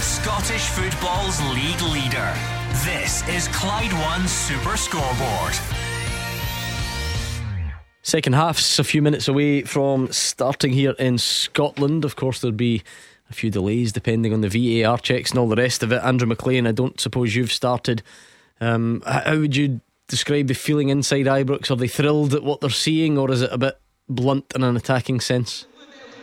Scottish football's league leader. This is Clyde One Super Scoreboard. Second half's a few minutes away from starting here in Scotland. Of course, there'll be a few delays depending on the VAR checks and all the rest of it. Andrew McLean, I don't suppose you've started. Um, how would you describe the feeling inside Ibrox? Are they thrilled at what they're seeing, or is it a bit blunt in an attacking sense?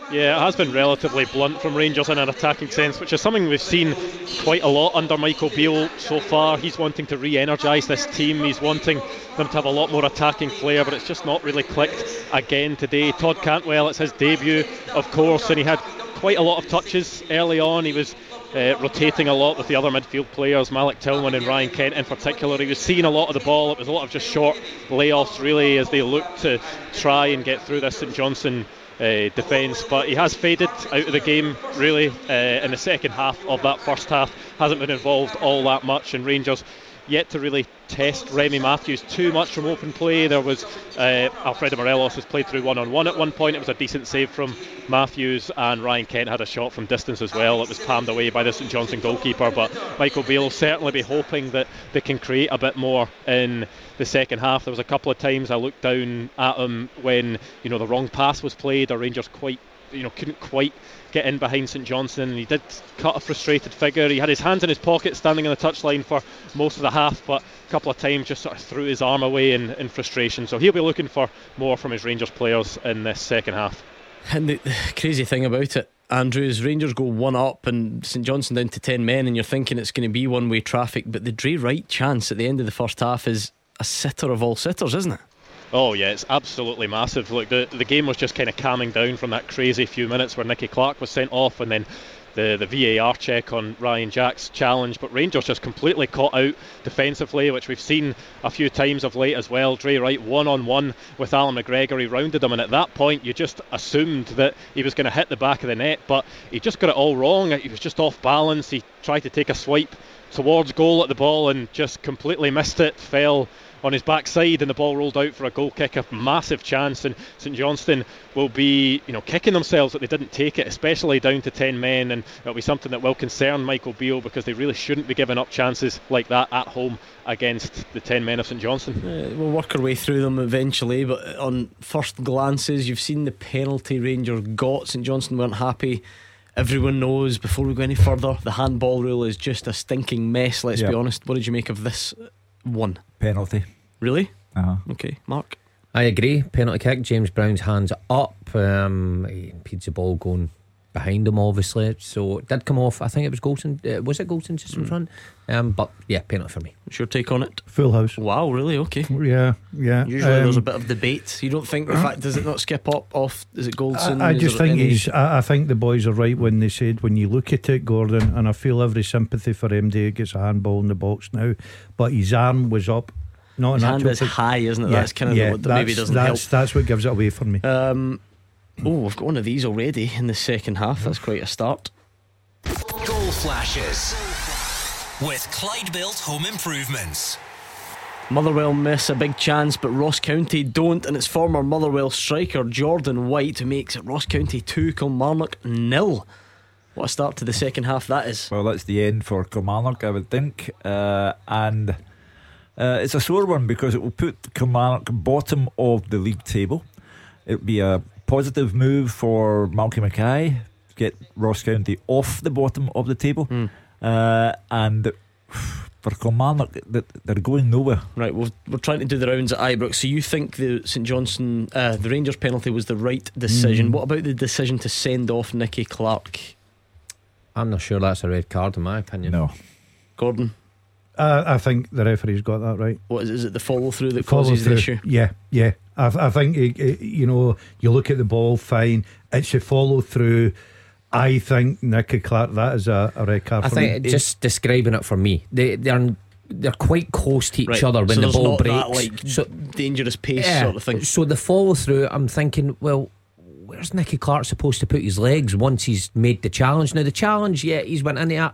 Yeah, it has been relatively blunt from Rangers in an attacking sense, which is something we've seen quite a lot under Michael Beale so far. He's wanting to re energise this team, he's wanting them to have a lot more attacking flair, but it's just not really clicked again today. Todd Cantwell, it's his debut, of course, and he had quite a lot of touches early on. He was uh, rotating a lot with the other midfield players, Malik Tillman and Ryan Kent in particular. He was seeing a lot of the ball. It was a lot of just short layoffs, really, as they looked to try and get through this St Johnstone uh, defence, but he has faded out of the game really uh, in the second half of that first half. Hasn't been involved all that much, and Rangers yet to really test Remy Matthews too much from open play. There was uh, Alfredo Morelos was played through one on one at one point. It was a decent save from Matthews, and Ryan Kent had a shot from distance as well. It was palmed away by the St Johnstone goalkeeper, but Michael Beale will certainly be hoping that they can create a bit more in the second half. There was a couple of times I looked down at him when you know the wrong pass was played, or Rangers quite you know couldn't quite get in behind St Johnstone and he did cut a frustrated figure. He had his hands in his pocket standing on the touchline for most of the half but a couple of times just sort of threw his arm away in, in frustration. So he'll be looking for more from his Rangers players in this second half. And the, crazy thing about it Andrews Rangers go one up and St Johnstone down to 10 men and you're thinking it's going to be one way traffic but the Drey Wright chance at the end of the first half is a sitter of all sitters isn't it Oh yeah, it's absolutely massive. Look, the the game was just kind of calming down from that crazy few minutes where Nicky Clark was sent off, and then the the VAR check on Ryan Jack's challenge. But Rangers just completely caught out defensively, which we've seen a few times of late as well. Drey Wright one on one with Allan McGregor, he rounded him, and at that point you just assumed that he was going to hit the back of the net, but he just got it all wrong. He was just off balance. He tried to take a swipe towards goal at the ball and just completely missed it. Fell on his backside and the ball rolled out for a goal kick, a massive chance. And St Johnstone will be, you know, kicking themselves that they didn't take it, especially down to 10 men. And it'll be something that will concern Michael Beale because they really shouldn't be giving up chances like that at home against the 10 men of St Johnstone. Uh, we'll work our way through them eventually, but on first glances, you've seen the penalty Rangers got. St Johnstone weren't happy. Everyone knows before we go any further, the handball rule is just a stinking mess, let's yep. be honest. What did you make of this one? Penalty. Really? Uh-huh. Okay, Mark. I agree. Penalty kick. James Brown's hands up. Um, he impedes the ball going behind him, obviously. So it did come off. I think it was Goldson. Uh, was it Goldson just in mm. front? Um, but yeah, penalty for me. What's your take on it? Full house. Wow, really? Okay. Yeah, yeah. Usually um, there's a bit of debate. You don't think the fact does it not skip up off? Is it Goldson? I, I just think any... he's. I, I, think the boys are right when they said when you look at it, Gordon, and I feel every sympathy for MD gets a handball in the box now, but his arm was up not His hand is high, isn't it? Yeah, that's kind of yeah, the, maybe doesn't that's, help. That's what gives it away for me. Um, oh, we've got one of these already in the second half. That's quite a start. Goal flashes with Clyde Built Home Improvements. Motherwell miss a big chance, but Ross County don't, and it's former Motherwell striker Jordan White who makes it Ross County 2, Kilmarnock nil. What a start to the second half that is. Well, that's the end for Kilmarnock, I would think. Uh, and uh, it's a sore one because it will put Kilmarnock bottom of the league table. It'll be a positive move for Malky Mackay get Ross County off the bottom of the table. Mm. Uh, and for Kilmarnock, they're going nowhere. Right, we're, we are trying to do the rounds at Ibrox. So you think the St Johnstone, uh, the Rangers penalty was the right decision? Mm. What about the decision to send off Nicky Clark? I'm not sure that's a red card, in my opinion. No. Gordon? Uh, I think the referee's got that right. What is, is it? The follow through that follow causes through. the issue? Yeah, yeah. I, I think it, it, you know you look at the ball, fine. It's a follow through. I think Nicky Clark that is a, a red card. I think me. just describing it for me, they they're they're quite close to each right. other when so the ball breaks. That, like so dangerous pace yeah, sort of thing. So the follow through, I'm thinking, well, where's Nicky Clark supposed to put his legs once he's made the challenge? Now the challenge, yeah, he's went in there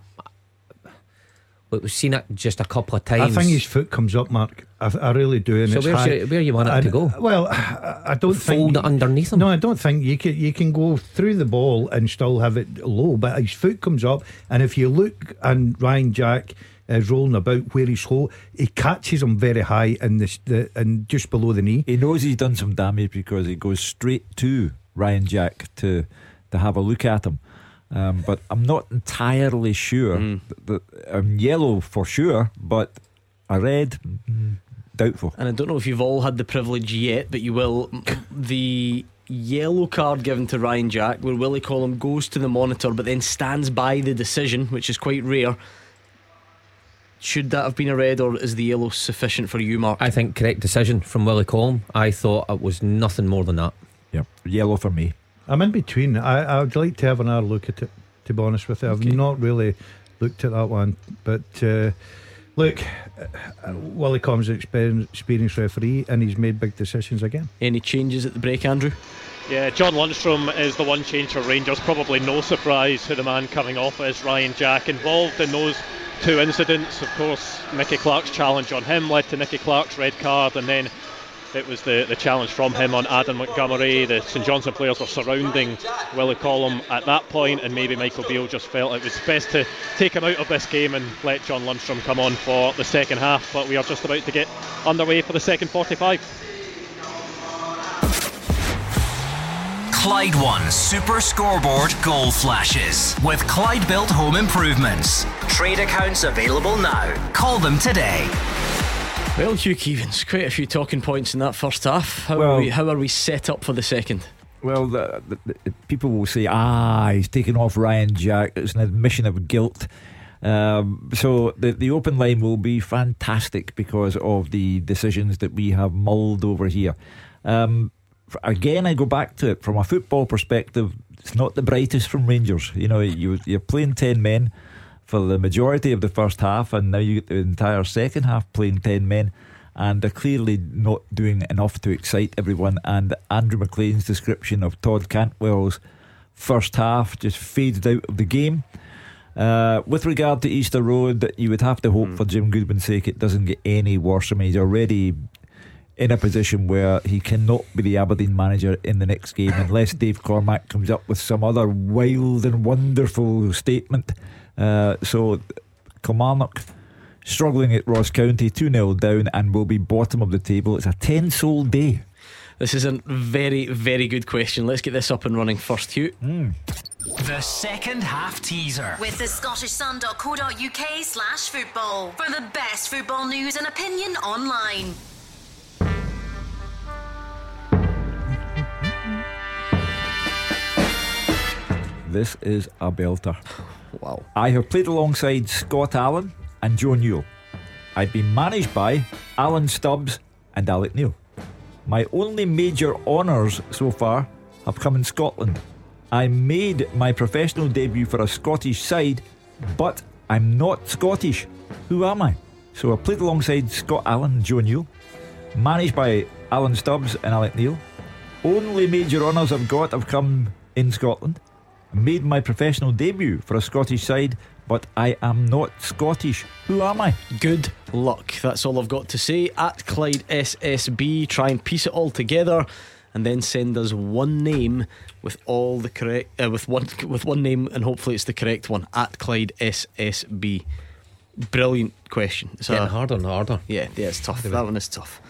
but we've seen it just a couple of times. I think his foot comes up, Mark. I, I really do. And So it's where's high. your- where you want it to go? Well, I I don't Fold think it underneath him? No, I don't think you can. You can go through the ball and still have it low, but his foot comes up, and if you look and Ryan Jack is rolling about where he's low, he catches him very high in the, the and just below the knee. He knows he's done some damage because he goes straight to Ryan Jack to to have a look at him. Um, but I'm not entirely sure Mm. that, that um, yellow for sure, but a red mm, doubtful. And I don't know if you've all had the privilege yet, but you will. The yellow card given to Ryan Jack, where Willie Collum goes to the monitor but then stands by the decision, which is quite rare. Should that have been a red, or is the yellow sufficient for you, Mark? I think correct decision from Willie Collum. I thought it was nothing more than that. Yeah, yellow for me. I'm in between. I I would like to have another look at it. To be honest with you, I've Okay. not really looked at that one. But uh, look, uh, Willie Combs is an experienced, experienced referee, and he's made big decisions again. Any changes at the break, Andrew? Yeah, John Lundstrom is the one change for Rangers. Probably no surprise who the man coming off is Ryan Jack. Involved in those two incidents, of course, Nicky Clark's challenge on him led to Nicky Clark's red card, and then it was the, the challenge from him on Adam Montgomery. The St Johnson players were surrounding Willie Collum at that point, and maybe Michael Beale just felt it was best to take him out of this game and let John Lundstrom come on for the second half. But we are just about to get underway for the second 45. Clyde One Super Scoreboard Goal Flashes with Clyde Built Home Improvements. Trade accounts available now. Call them today. Well, Hugh Keevins, quite a few talking points in that first half. How, are, we, how are we set up for the second? Well, the, the, the, people will say, ah, he's taken off Ryan Jack. It's an admission of guilt. Um, so the the open line will be fantastic because of the decisions that we have mulled over here. Um, again, I go back to it from a football perspective. It's not the brightest from Rangers. You know, you you're playing ten men for the majority of the first half, and now you get the entire second half playing ten men and they're clearly not doing enough to excite everyone. And Andrew McLean's description of Todd Cantwell's first half just faded out of the game. Uh, with regard to Easter Road, you would have to hope for Jim Goodwin's sake it doesn't get any worse. I mean, he's already in a position where he cannot be the Aberdeen manager in the next game unless Dave Cormack comes up with some other wild and wonderful statement. Uh, so, Kilmarnock struggling at Ross County, 2 0 down, and will be bottom of the table. It's a 10 soul day. This is a very, very good question. Let's get this up and running first, Hugh. The second half teaser. With the Scottish scottishsun.co.uk slash football for the best football news and opinion online. This is a belter. Wow. I have played alongside Scott Allen and Joe Newell. I've been managed by Alan Stubbs and Alec Neil. My only major honours so far have come in Scotland. I made my professional debut for a Scottish side, but I'm not Scottish. Who am I? So I played alongside Scott Allen and Joe Newell, managed by Alan Stubbs and Alec Neil. Only major honours I've got have come in Scotland. Made my professional debut for a Scottish side, but I am not Scottish. Who am I? Good luck. That's all I've got to say. At Clyde SSB, try and piece it all together, and then send us one name with all the correct, uh, with one with one name, and hopefully it's the correct one. At Clyde SSB. Brilliant question. It's Getting a- harder and harder. yeah, yeah, it's tough. That one is tough.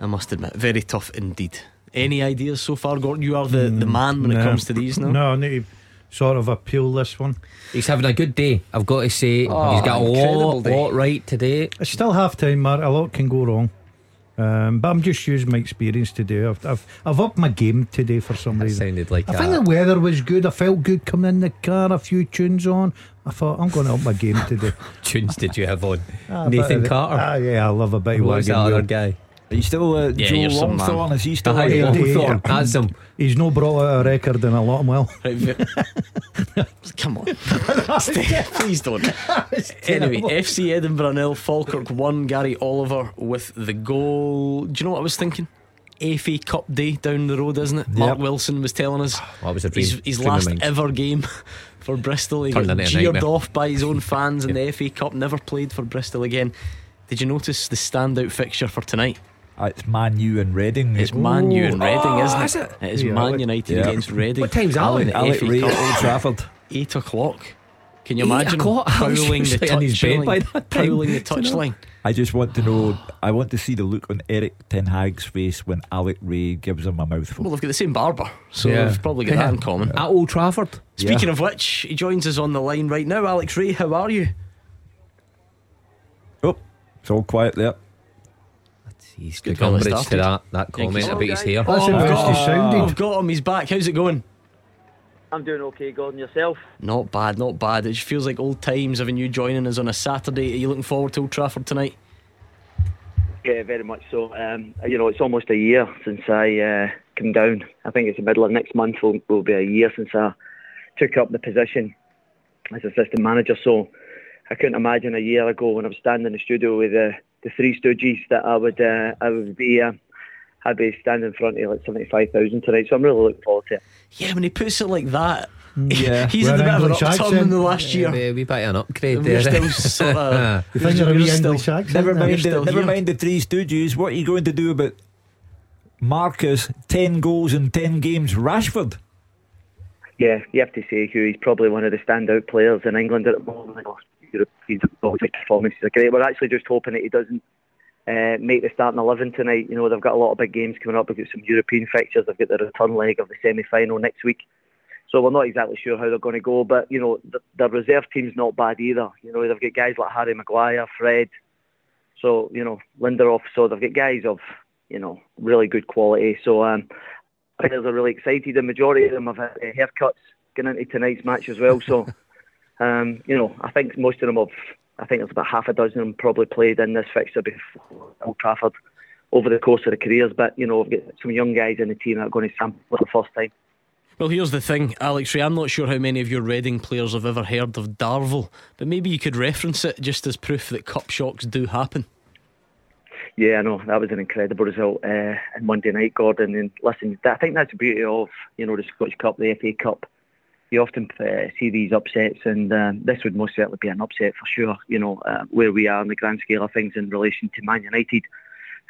I must admit, very tough indeed. Any ideas so far, Gordon? You are the, the man when it comes to these now. No, I need to sort of appeal this one. He's having a good day. I've got to say, Oh, he's got a lot, day. lot right today. It's still half time, Mark. A lot can go wrong. Um, but I'm just using my experience today. I've, I've, I've upped my game today for some That reason. sounded like I a, think the weather was good. I felt good coming in the car, a few tunes on. I thought, I'm going to up my game today. tunes did you have on? Ah, Nathan Carter. Ah, yeah, I love a bit of What was that wagon other guy? Are you still uh, Yeah, Joe you're man. Longthorne? Is he still Aye, there? yeah. Longthorne. That's him. He's no brought out a record in a lot of well. Come on. Stay- Please don't. Anyway, FC Edinburgh nil, Falkirk 1, Gary Oliver with the goal. Do you know what I was thinking? FA Cup day down the road, isn't it? Mark Wilson was telling us That was a his, his last ever game for Bristol. He Turned got into jeered nightmare. off by his own fans in the FA Cup. Never played for Bristol again. Did you notice the standout fixture for tonight? Uh, It's Man U and Reading. It's Man U and Reading, Oh, isn't is it? it? It is Yeah, Man Alec- United Yeah. against Reading. What time's that in Alec Rae at Old Trafford. Eight o'clock. Can you imagine o'clock? I prowling the usually in by touchline? that time. Prowling the Do you know? touchline. I just want to know. I want to see the look on Erik Ten Hag's face when Alec Rae gives him a mouthful. Well, they've got the same barber, so Yeah. they've probably got that in common. At Old Trafford. Speaking Yeah. of which, he joins us on the line right now. Alex Rae, how are you? Oh, it's all quiet there. He's Good good umbrage to that, that comment about his hair. That's Oh, the best he sounded. I've got him. He's back. How's it going? I'm doing okay, Gordon. Yourself? Not bad, not bad. It just feels like old times having you joining us on a Saturday. Are you looking forward to Old Trafford tonight? Yeah, very much so. Um, you know, it's almost a year since I uh, came down. I think it's the middle of next month will, will be a year since I took up the position as assistant manager. So I couldn't imagine a year ago when I was standing in the studio with uh, the three Stooges that I would uh, I would be uh, I'd be standing in front of like seventy five thousand tonight. So I'm really looking forward to it. Yeah, when he puts it like that, Yeah. he's With had a bit of an English upturn in the last year. Yeah, we bit of an upgrade And we're there. still sort of. You think you're a wee still- English accent? Never now? mind, still the, never here. mind the Three Stooges. What are you going to do about Marcus, 10 goals in 10 games, Rashford? Yeah, you have to say, Hugh, he's probably one of the standout players in England at the moment. He's always performances are great. We're actually just hoping that he doesn't uh, make the starting 11 tonight. You know, they've got a lot of big games coming up. They've got some European fixtures. They've got the return leg of the semi-final next week. So we're not exactly sure how they're going to go. But, you know, the, the reserve team's not bad either. You know, they've got guys like Harry Maguire, Fred, so, you know, Lindelof. So they've got guys of, you know, really good quality. So um, players are really excited. The majority of them have had haircuts going into tonight's match as well. So, um, you know, I think most of them have. I think there's about half a dozen of them probably played in this fixture before Old Trafford over the course of their careers. But you know, we've got some young guys in the team that are going to sample for the first time. Well, here's the thing, Alex Rae. I'm not sure how many of your Reading players have ever heard of Darvel, but maybe you could reference it just as proof that cup shocks do happen. Yeah, I know that was an incredible result uh, on Monday night, Gordon. And listen, I think that's the beauty of you know the Scottish Cup, the FA Cup. You often uh, see these upsets, and um, this would most certainly be an upset for sure. You know uh, where we are in the grand scale of things in relation to Man United.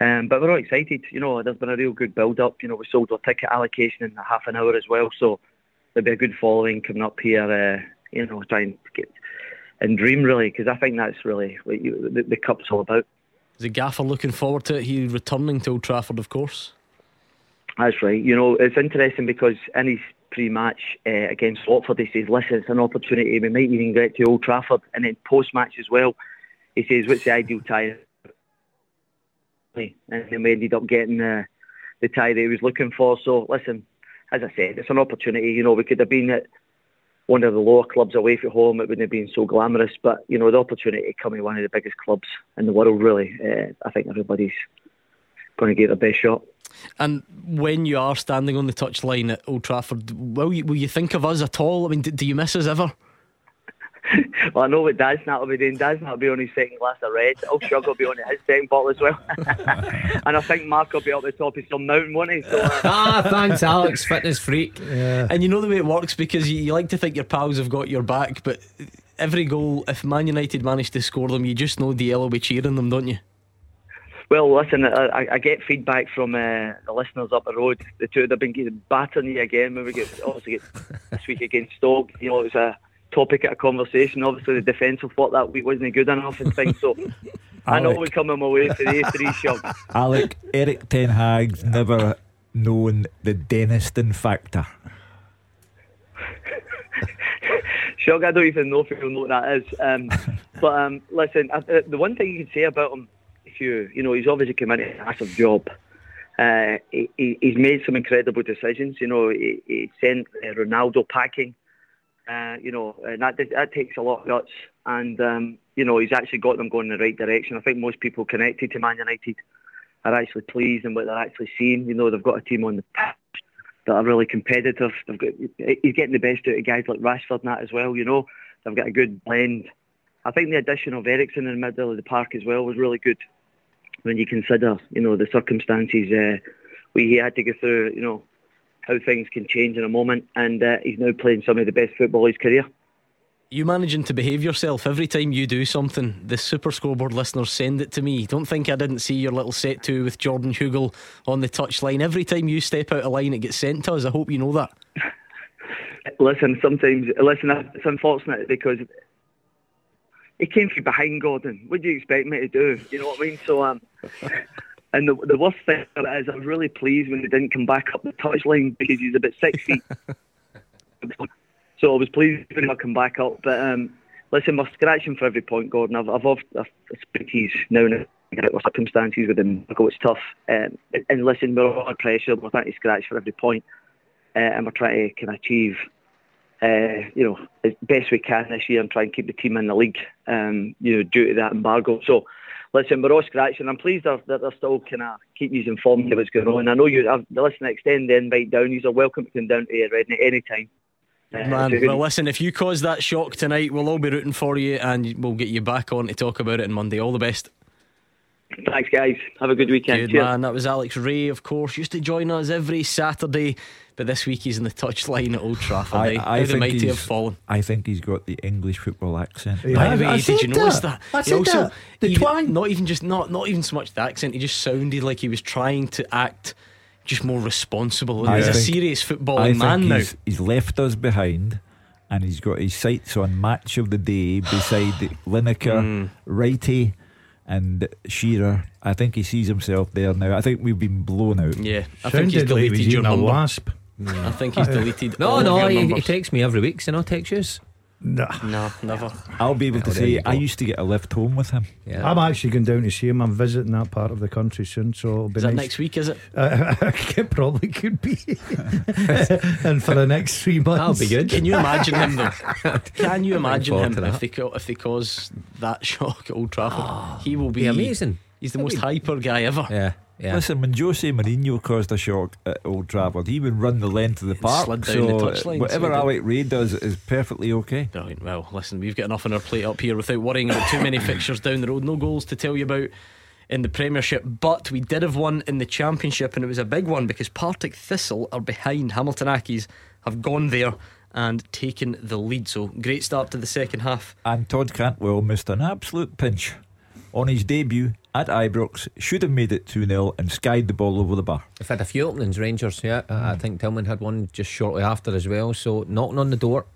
Um, but we're all excited. You know, there's been a real good build-up. You know, we sold our ticket allocation in half an hour as well, so there'll be a good following coming up here. Uh, you know, trying to get and dream really, because I think that's really what you, the, the cup's all about. Is the gaffer looking forward to it? He returning to Old Trafford, of course. That's right. You know, it's interesting because in his pre-match uh, against Watford, he says, listen, it's an opportunity. We might even get to Old Trafford. And then post-match as well, he says, what's the ideal tie? And then we ended up getting uh, the tie that he was looking for. So, listen, as I said, it's an opportunity. You know, we could have been at one of the lower clubs away from home. It wouldn't have been so glamorous. But, you know, the opportunity to one of the biggest clubs in the world, really, uh, I think everybody's going to get their best shot. And when you are standing on the touchline at Old Trafford, will you, will you think of us at all? I mean, do, do you miss us ever? Well, I know what Daznat will be doing. Daznat will be on his second glass of red. I'll struggle will be on his second bottle as well. and I think Mark will be up the top of some mountain, won't he? So, uh, ah, thanks, Alex, fitness freak. Yeah. And you know the way it works because you, you like to think your pals have got your back, but every goal, if Man United manage to score them, you just know DL will be cheering them, don't you? Well, listen, I, I get feedback from uh, the listeners up the road. The two they've been getting battering you again when we get obviously get this week against Stoke. You know, it was a topic of conversation. Obviously, the defence thought that week wasn't good enough and things. So I know we're coming my way for the A3 shop. Alec, Erik Ten Hag's never known the Deniston factor. Shog, I don't even know if you'll know what that is. Um, but um, listen, I, uh, the one thing you can say about him, you, know, he's obviously come into a massive job. Uh, he- he's made some incredible decisions. You know, he, he sent uh, Ronaldo packing. Uh, you know, and that that takes a lot of guts. And um, you know, he's actually got them going in the right direction. I think most people connected to Man United are actually pleased in what they're actually seeing. You know, they've got a team on the pitch that are really competitive. They've got, he's getting the best out of guys like Rashford and that as well. You know, they've got a good blend. I think the addition of Eriksen in the middle of the park as well was really good when you consider, you know, the circumstances uh, we he had to go through. You know, how things can change in a moment, and uh, he's now playing some of the best football of his career. You managing to behave yourself every time you do something. The Super Scoreboard listeners send it to me. Don't think I didn't see your little set to with Jordan Hugill on the touchline. Every time you step out of line, it gets sent to us. I hope you know that. Listen, sometimes, listen, it's unfortunate because he came from behind Gordon. What do you expect me to do? You know what I mean? So, um, and the, the worst thing is, I'm really pleased when he didn't come back up the touchline because he's about six feet. so I was pleased when he come back up. But um, listen, we're scratching for every point, Gordon. I've, I've, I've, I've speak to his now and again what circumstances with him. I go, it's tough. Um, and, and listen, we're under pressure. We're trying to scratch for every point, uh, and we're trying to kind of achieve uh, you know, as best we can this year and try and keep the team in the league, um, you know, due to that embargo. So, listen, we're all scratching. I'm pleased that they're, they're still kind of keeping you informed of what's going on. I know you, I've, listen, extend the invite down. You're welcome to come down to Redknapp any time. Uh, Man, well, listen, if you cause that shock tonight, we'll all be rooting for you and we'll get you back on to talk about it on Monday. All the best. Thanks, guys. Have a good weekend. Good Cheers. man. That was Alex Rae, of course. Used to join us every Saturday, but this week he's in the touchline at Old Trafford. I, eh? I the think mighty have fallen. I think he's got the English football accent. Yeah. By I- the way, I did said you notice that. that? I He said that. The even- twang. Not even just not not even so much the accent. He just sounded like he was trying to act just more responsible. I He's a think- serious I footballing think man now. he's, he's left us behind and he's got his sights on match of the day beside Lineker, Mm. Wrighty, and Shearer. I think he sees himself there now. I think we've been blown out. Yeah, I think he's Sounded like he was deleted your eating a number. wasp. I think he's deleted. No, all of no, your he, he numbers. texts me every week, so no text yous. Nah. No, never. I'll be able to Well, there say you I used to get a lift home with him. Yeah. I'm actually going down to see him. I'm visiting that part of the country soon, so it'll be Is that nice. next week? Is it? Uh, it probably could be. and for the next three months. That'll be good. Can you imagine him though? Can you imagine forward him to that. if they co- if they cause that shock at Old Trafford? he will be Be amazing. He's the most hyper guy ever. Yeah, yeah. Listen, when Jose Mourinho caused a shock at Old Trafford, he would run the length of the park. slid down so the touchline, whatever so Alec Rae does is perfectly okay. Brilliant. Well, listen, we've got enough on our plate up here without worrying about too many fixtures down the road. No goals to tell you about in the Premiership, but we did have one in the Championship, and it was a big one because Partick Thistle are behind. Hamilton Accies have gone there and taken the lead. So great start to the second half. And Todd Cantwell missed an absolute pinch on his debut at Ibrox. Should have made it 2 0 and skied the ball over the bar. They've had a few openings, Rangers. Yeah, I I think Tillman had one just shortly after as well. So knocking on the door.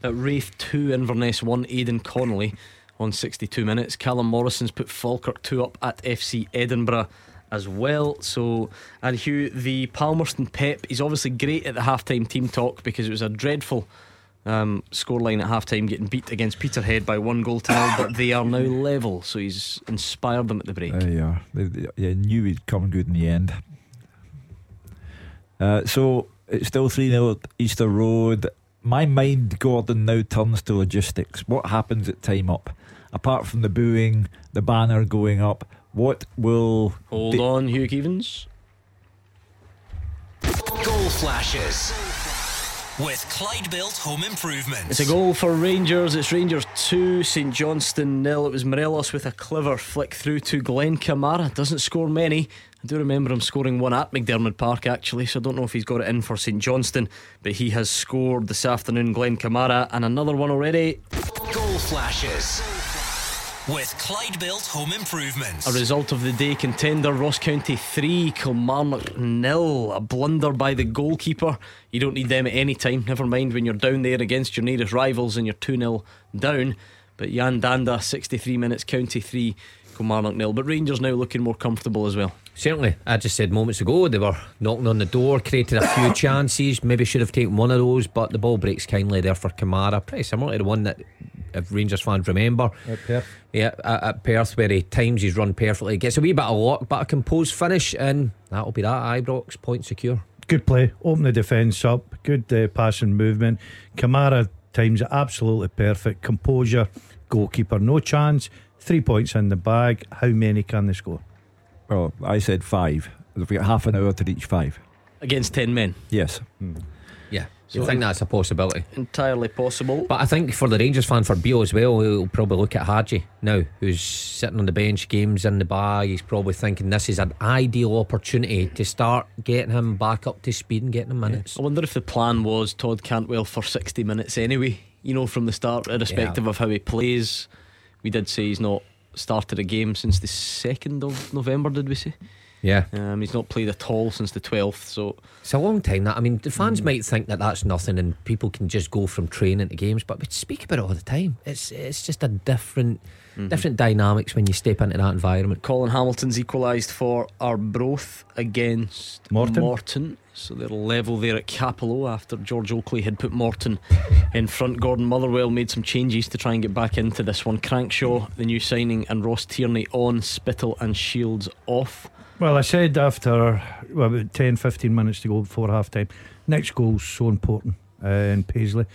At Raith 2, Inverness 1, Aidan Connolly on 62 minutes. Callum Morrison's put Falkirk 2 up at FC Edinburgh as well. So, and Hugh, the Palmerston Pep is obviously great at the halftime team talk because it was a dreadful um, scoreline at half time getting beat against Peterhead by one goal to nil, but they are now level. So he's inspired them at the break. There you are. They, they- yeah, knew he'd come good in the end. Uh, so it's still 3 0 at Easter Road. My mind, Gordon, now turns to logistics. What happens at time up? Apart from the booing, the banner going up, what will. Hold the- on, Hugh Keevins. Goal flashes. With Clyde Built Home Improvements. It's a goal for Rangers. It's Rangers 2, St Johnston nil. It was Morelos with a clever flick through to Glenn Kamara. Doesn't score many. I do remember him scoring one at McDiarmid Park actually, so I don't know if he's got it in for St Johnston, but he has scored this afternoon, Glenn Kamara, and another one already. Goal flashes. With Clyde Built Home Improvements. A result of the day contender Ross County 3, Kilmarnock nil. A blunder by the goalkeeper. You don't need them at any time, never mind when you're down there against your nearest rivals and you're 2 0 down. But Yan Dhanda, 63 minutes, County 3, Kilmarnock nil. But Rangers now looking more comfortable as well. Certainly, I just said moments ago they were knocking on the door, created a few chances. Maybe should have taken one of those, but the ball breaks kindly there for Kamara. Pretty similar to the one that if Rangers fans remember. At Perth. Yeah, at, at Perth, where he times he's run perfectly, gets a wee bit of luck, but a composed finish, and that'll be that. Ibrox point secure. Good play. Open the defence up. Good uh, passing movement. Kamara times absolutely perfect. Composure. Goalkeeper. No chance. Three points in the bag. How many can they score? Well, I said five. We've got half an hour to reach five. Against 10 men. Yes. Hmm. Yeah, so I think that's a possibility. Entirely possible. But I think for the Rangers fan, for Beale as well, he'll probably look at Hagi now, who's sitting on the bench, games in the bag. He's probably thinking this is an ideal opportunity to start getting him back up to speed and getting him minutes. I wonder if the plan was Todd Cantwell for 60 minutes anyway. you know, from the start, irrespective of how he plays. We did say he's not started a game since the 2nd of November, did we say? Yeah. Um, he's not played at all since the 12th, so It's a long time that. I mean, the fans might think that that's nothing and people can just go from training to games, but we speak about it all the time. It's it's just a different different dynamics when you step into that environment. Colin Hamilton's equalised for Arbroath against Morton. Morton. So they're level there at Cappielow after George Oakley had put Morton in front. Gordon Motherwell made some changes to try and get back into this one. Crankshaw, the new signing, and Ross Tierney on, Spittal and Shields off. Well, I said after well, about 10, 15 minutes to go before half time, next goal's so important uh, in Paisley.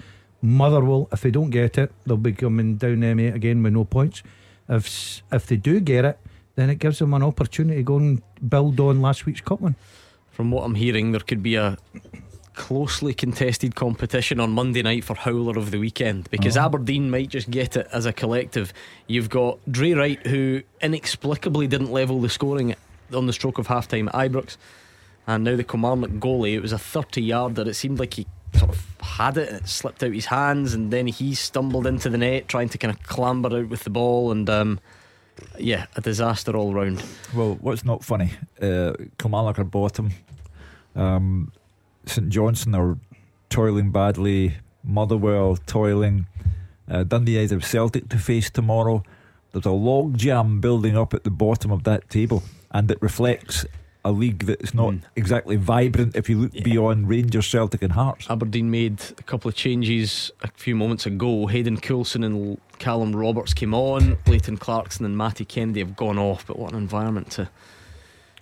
Motherwell, if they don't get it, they'll be coming down M8 again with no points. If if they do get it, then it gives them an opportunity to go and build on last week's cup win. From what I'm hearing, there could be a closely contested competition on Monday night for Howler of the weekend because Aberdeen might just get it as a collective. You've got Drey Wright, who inexplicably didn't level the scoring on the stroke of half time at Ibrox, and now the Kilmarnock goalie. It was a 30 yarder. It seemed like he sort of had it and it slipped out his hands, and then he stumbled into the net trying to kind of clamber out with the ball, and um, yeah, a disaster all round. Well, what's not funny? Uh, Kilmarnock are bottom. Um, St Johnson are toiling badly. Motherwell toiling. Uh, Dundee United have Celtic to face tomorrow. There's a log jam building up at the bottom of that table, and it reflects a league that's not Mm. exactly vibrant if you look Yeah. beyond Rangers, Celtic, and Hearts. Aberdeen made a couple of changes a few moments ago. Hayden Coulson and Callum Roberts came on. Leighton Clarkson and Matty Kennedy have gone off. But what an environment to, to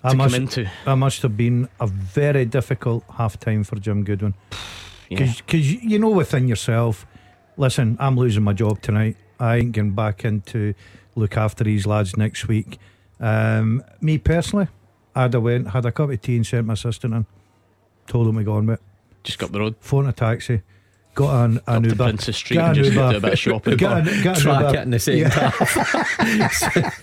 I come must, into. I must have been a very difficult half time for Jim Goodwin. Yeah. Because you know within yourself, listen, I'm losing my job tonight. I ain't going back in to look after these lads next week. Um, me personally, I'd have went, had a cup of tea and sent my assistant in. Told him to go on with. Just got the road. Phone a taxi. Got an, an Up to Uber. Princes Street Got and an just Uber. do a bit of shopping. Get an, get Track Uber. it in the same Yeah.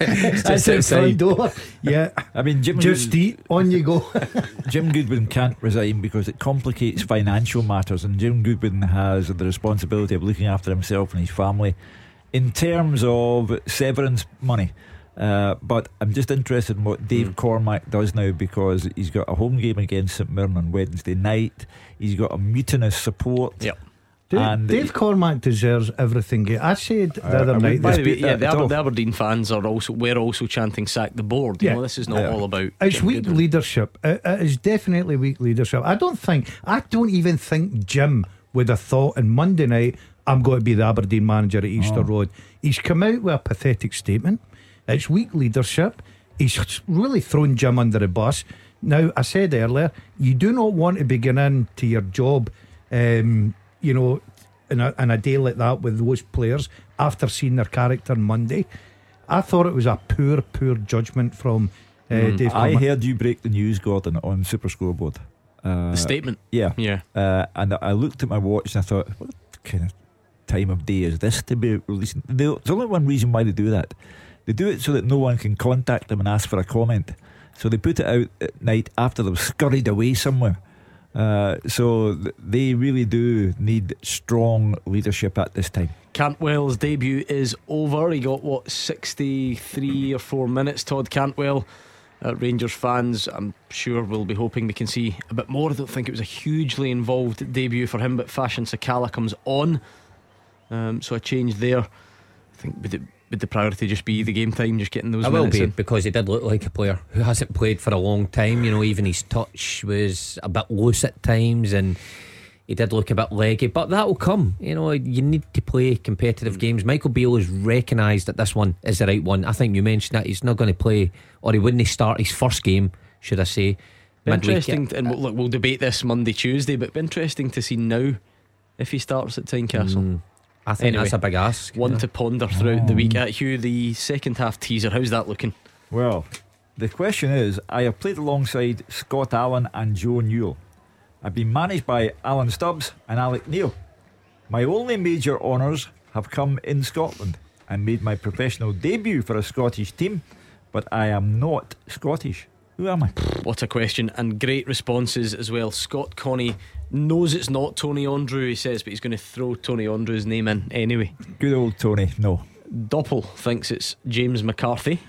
It's That's just it, outside. front door. Yeah. I mean, Jim, Just eat. On you go. Jim Goodwin can't resign because it complicates financial matters, and Jim Goodwin has the responsibility of looking after himself and his family in terms of severance money. Uh, but I'm just interested in what Dave Mm. Cormack does now because he's got a home game against St Mirren on Wednesday night. He's got a mutinous support. Yep. Dave, And- Dave Cormack deserves everything. I said the Uh, other I night. By the way, yeah, the, Aber- the Aberdeen fans are also we're also chanting sack the board. You Yeah. know, this is not Yeah. all about. It's Jim weak Goodwin. leadership. It, it is definitely weak leadership. I don't think, I don't even think Jim would have thought on Monday night, I'm going to be the Aberdeen manager at Easter Oh. Road. He's come out with a pathetic statement. It's weak leadership. He's really thrown Jim under the bus. Now, I said earlier, you do not want to begin into your job, um, you know, in a, in a day like that with those players after seeing their character Monday. I thought it was a poor, poor judgment from uh, Mm. Dave I Cormack. heard you break the news, Gordon, on Super Scoreboard. Uh, The statement. Yeah. Yeah. Uh, and I looked at my watch and I thought, what kind of time of day is this to be releasing? There's only one reason why they do that. They do it so that no one can contact them and ask for a comment. So they put it out at night after they've scurried away somewhere. Uh, so th- they really do need strong leadership at this time. Cantwell's debut is over. He got what 63 or 4 minutes. Todd Cantwell. Uh, Rangers fans, I'm sure, will be hoping they can see a bit more. I don't think it was a hugely involved debut for him, but Fashion Sakala comes on. Um, so a change there. I think would, it, would the priority just be the game time, just getting those I will be in? because he did look like a player who hasn't played for a long time. You know, even his touch was a bit loose at times, and he did look a bit leggy. But that will come. You know, you need to play competitive Mm. games. Michael Beale has recognised that this one is the right one. I think you mentioned that he's not going to play, or he wouldn't start his first game, should I say? Midweek. Interesting, and we'll, look, we'll debate this Monday, Tuesday, but be interesting to see now if he starts at Tynecastle. Mm, I think Anyway, that's a big ask. One Yeah. to ponder throughout the week. At Hugh, the second half teaser, how's that looking? Well, the question is I have played alongside Scott Allen and Joe Newell. I've been managed by Alan Stubbs and Alec Neil. My only major honours have come in Scotland. I made my professional debut for a Scottish team, but I am not Scottish. Who am I? What a question, and great responses as well. Scott Connie knows it's not Tony Andrew, he says, but he's going to throw Tony Andrew's name in anyway. Good old Tony. No. Doppel thinks it's James McCarthy.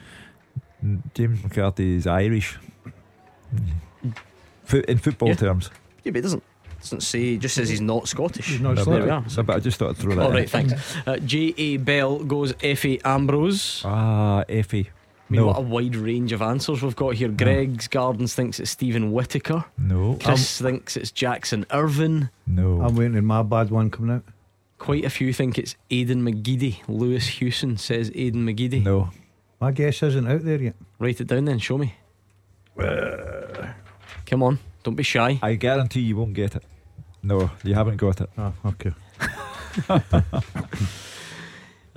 Mm, James McCarthy is Irish. In football Yeah. terms. Yeah, but it doesn't, doesn't say, he just says he's not Scottish. He's not No, Scottish. are. but, but I just thought I'd throw that All in. right, thanks. Uh, J.A. Bell goes Efe Ambrose. Ah, Effie. I mean, No. what a wide range of answers we've got here. Greg's Gardens thinks it's Steven Whittaker. No. Chris thinks it's Jackson Irvine. No. I'm waiting on my bad one coming out. Quite a few think it's Aiden McGeady. Lewis Hewson says Aiden McGeady. no. My guess isn't out there yet. Write it down then, show me. Come on, don't be shy. I guarantee you won't get it. No, you haven't got it. Ah, okay.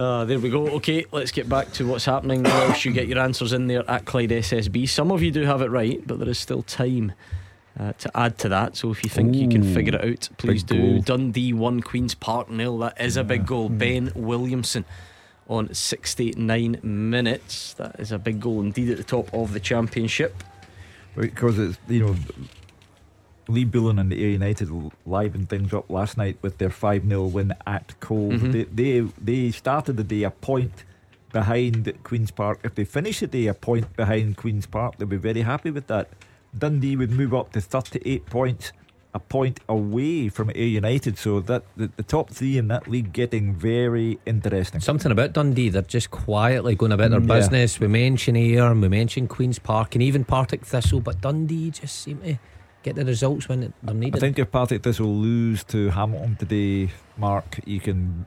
Uh, there we go. Okay, let's get back to what's happening. Welsh, you get your answers in there at Clyde SSB. Some of you do have it right, but there is still time uh, to add to that. So if you think you can figure it out, please do. goal. Dundee 1, Queen's Park nil. That is a big goal. Ben Williamson on 69 minutes. That is a big goal indeed at the top of the championship. Because it's, you know, Lee Bullen and the Ayr United livened things up last night with their 5 0 win at Cove. Mhm. They, they, they started the day a point behind Queen's Park. If they finish the day a point behind Queen's Park, they'll be very happy with that. Dundee would move up to 38 points, a point away from Ayr United. So that the, the top three in that league getting very interesting. Something about Dundee, they're just quietly going about their Mm, yeah. business. We mention Ayr and we mention Queen's Park and even Partick Thistle, but Dundee just seem to get the results when they're needed. I think if Partick Thistle lose to Hamilton today, Mark, you can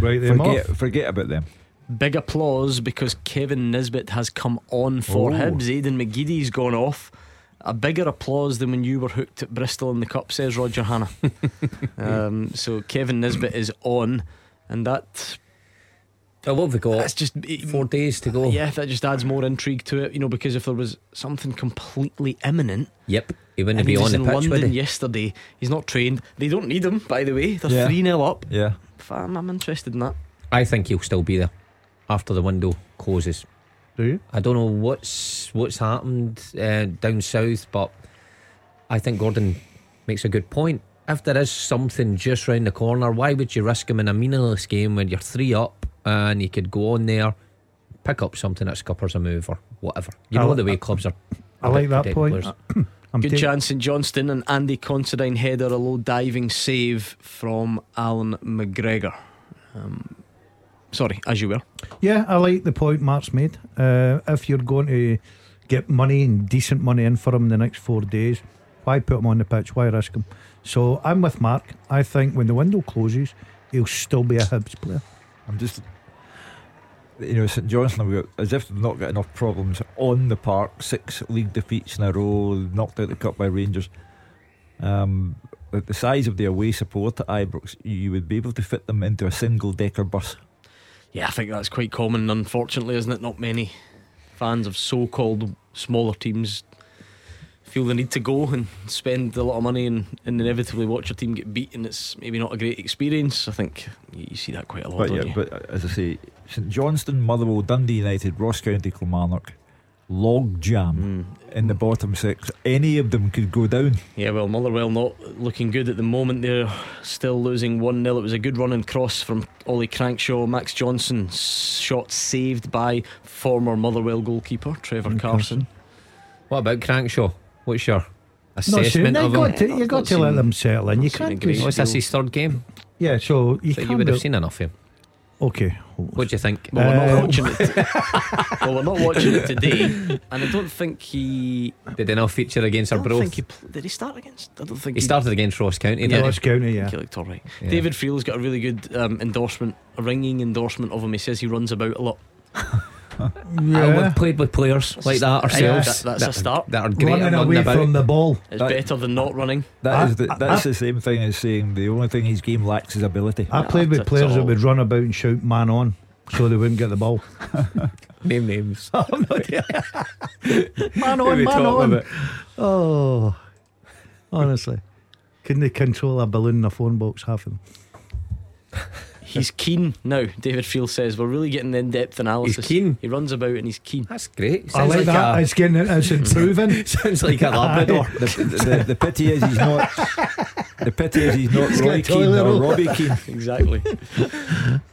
Right them forget off. forget about them. Big applause because Kevin Nisbet has come on for Oh. Hibs. Aiden McGeady's gone off. A bigger applause than when you were hooked at Bristol in the Cup, says Roger Hanna. um, so Kevin Nisbet is on, and that Oh, love the goal. got? that's just Four days to go. Yeah, that just adds more intrigue to it, you know, because if there was something completely imminent, Yep. He wouldn't be on the in pitch, London would he? yesterday, he's not trained. They don't need him, by the way. They're Yeah. 3 0 up. Yeah. I'm, I'm interested in that. I think he'll still be there after the window closes. Do you? I don't know what's what's happened uh, down south, but I think Gordon makes a good point. If there is something just round the corner, why would you risk him in a meaningless game when you're three up and you could go on there, pick up something at Scuppers a move or whatever? You I know li- the way clubs are. I like that point. I'm Good take- chance in Johnston and Andy Considine header, a low diving save from Allan McGregor. Um, sorry, as you were. Yeah, I like the point Mark's made. Uh, if you're going to get money and decent money in for him the next four days, why put him on the pitch? Why risk him? So I'm with Mark. I think when the window closes, he'll still be a Hibs player. I'm just, you know, St Johnstone got as if they've not got enough problems on the park. Six league defeats in a row, knocked out the cup by Rangers. Um, the size of the away support at Ibrox, you would be able to fit them into a single decker bus. Yeah, I think that's quite common, unfortunately, isn't it? Not many fans of so called smaller teams feel the need to go and spend a lot of money and, and inevitably watch your team get beat, and it's maybe not a great experience. I think you you see that quite a lot, But don't yeah, you? but uh, as I say, St Johnstone, Motherwell, Dundee United, Ross County, Kilmarnock, log jam Mm. in the bottom six. Any of them could go down. Yeah, well, Motherwell not looking good at the moment. They're still losing 1 0. It was a good running cross from Ollie Crankshaw. Max Johnston's shot saved by former Motherwell goalkeeper Trevor Carson. What about Crankshaw? What's your Not soon. assessment You of got him? to, you I've got to let them settle in. You can't a great just, What's this, his third game? Yeah, so you So you can't. would have seen enough of him. Okay. What do you think? Well, we're Uh, not watching it. well, we're not watching it today, and I don't think he. Did enough feature against I our don't bro? think he pl- did. He start against? I don't think He started against Ross County. Yeah. Ross County, yeah. he looked all right. Yeah. David Friel's got a really good um, endorsement, a ringing endorsement of him. He says he runs about a lot. Yeah. we've played with players like that ourselves. That- that's a start. That are great Running running away about. from the ball. It's That- better than not running. That I- is the, that's I- the same thing as saying the only thing his game lacks is ability. I Yeah, played with players that would run about and shout "man on," so they wouldn't get the ball. Name names. Oh, man on, man on. Oh, honestly, couldn't they control a balloon in a phone box? Half of them. He's keen now, David Field says. We're really getting in depth analysis. He's keen. He runs about and he's keen. That's great. I like, like, that. a, it's getting it's improving. sounds like a Labrador. the, the, the pity is he's not. The pity is he's not got Roy Keane or. Robbie Keane. Exactly.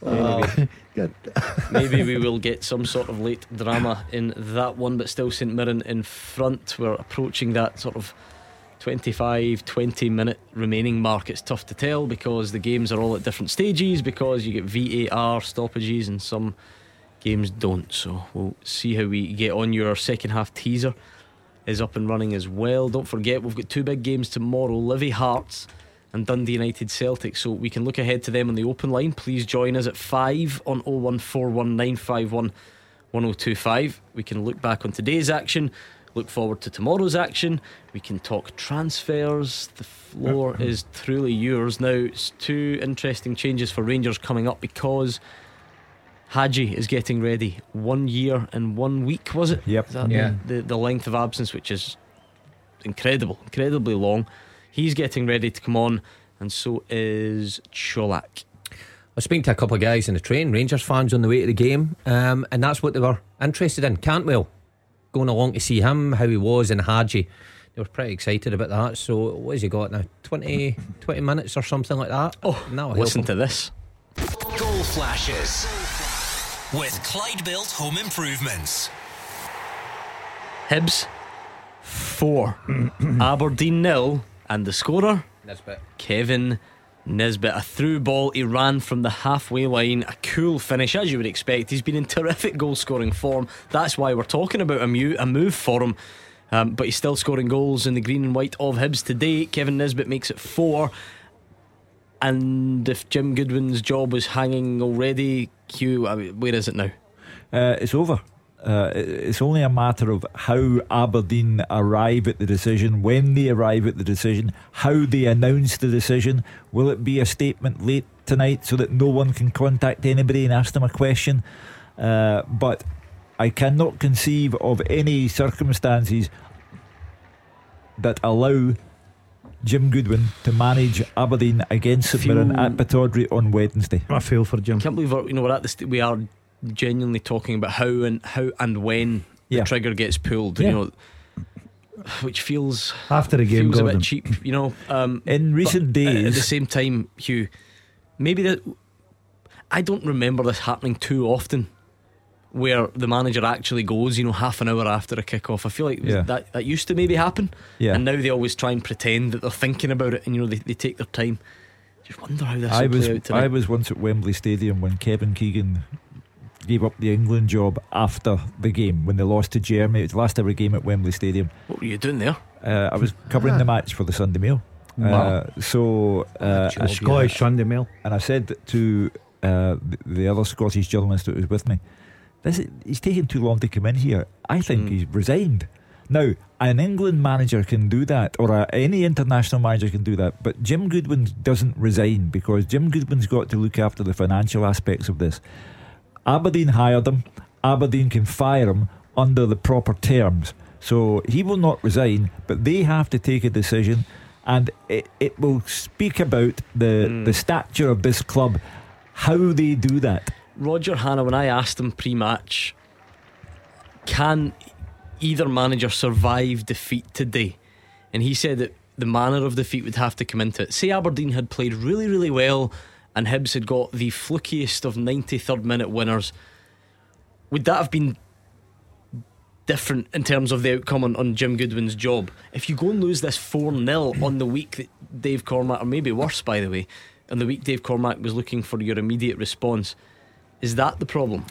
Oh, anyway, maybe we will get some sort of late drama in that one, but still St Mirren in front. We're approaching that sort of 25 20 minute remaining mark. It's tough to tell because the games are all at different stages, because you get VAR stoppages and some games don't. So we'll see how we get on. Your second half teaser is up and running as well. Don't forget, we've got two big games tomorrow Livy Hearts and Dundee United Celtic. So we can look ahead to them on the open line. Please join us at 5 on 0141951 1025. We can look back on today's action, look forward to tomorrow's action. We can talk transfers. The floor is truly yours. Now, it's two interesting changes for Rangers coming up because. Hagi is getting ready. One year and one week, was it? Yep. Is that Yeah. the, the length of absence, which is incredible, incredibly long. He's getting ready to come on, and so is Colak. I was speaking to a couple of guys in the train, Rangers fans on the way to the game, um, and that's what they were interested in. Cantwell going along to see him, how he was in Hagi. They were pretty excited about that. So, what has he got now? 20, 20 minutes or something like that? Oh, and listen to this. Goal flashes with Clyde Built Home Improvements. Hibs four, mm-hmm. Aberdeen nil, and the scorer Nisbet. Kevin Nisbet. A through ball, he ran from the halfway line. A cool finish, as you would expect. He's been in terrific goal scoring form. That's why we're talking about a, mu- a move for him. Um, but he's still scoring goals in the green and white of Hibs today. Kevin Nisbet makes it four. And if Jim Goodwin's job was hanging already, I mean, where is it now? Uh, it's over. Uh, it's only a matter of how Aberdeen arrive at the decision, when they arrive at the decision, how they announce the decision. Will it be a statement late tonight so that no one can contact anybody and ask them a question? Uh, but I cannot conceive of any circumstances that allow Jim Goodwin to manage Aberdeen against St Mirren at Pittodrie on Wednesday. I feel for Jim. I can't believe we're, you know we're at this. We are genuinely talking about how and how and when Yeah. the trigger gets pulled. Yeah. You know, which feels After the game, feels a bit cheap. You know, um, In recent days, At the same time, Hugh, maybe that I don't remember this happening too often. Where the manager actually goes, you know, half an hour after a kick-off. I feel like Yeah. that that used to maybe happen, yeah. and now they always try and pretend that they're thinking about it, and you know they, they take their time. Just wonder how this I will was play out tonight. I was once at Wembley Stadium when Kevin Keegan gave up the England job after the game when they lost to Germany. It was the last ever game at Wembley Stadium. what were you doing there? Uh, I was covering the match for the Sunday Mail. Uh, so uh, job, A Scottish Sunday Mail. and I said to uh, the, the other Scottish journalist that was with me, this is, he's taking too long to come in here. I think Mm. he's resigned. Now, an England manager can do that, or a, any international manager can do that, but Jim Goodwin doesn't resign because Jim Goodwin's got to look after the financial aspects of this. Aberdeen hired him, Aberdeen can fire him under the proper terms. So he will not resign, but they have to take a decision, and it, it will speak about the, Mm. the stature of this club, how they do that. Roger Hannah, when I asked him pre match, can either manager survive defeat today? And he said that the manner of defeat would have to come into it. Say Aberdeen had played really, really well and Hibs had got the flukiest of 93rd minute winners. Would that have been different in terms of the outcome on, on Jim Goodwin's job? If you go and lose this 4 0 on the week that Dave Cormack, or maybe worse, by the way, on the week Dave Cormack was looking for your immediate response, is that the problem?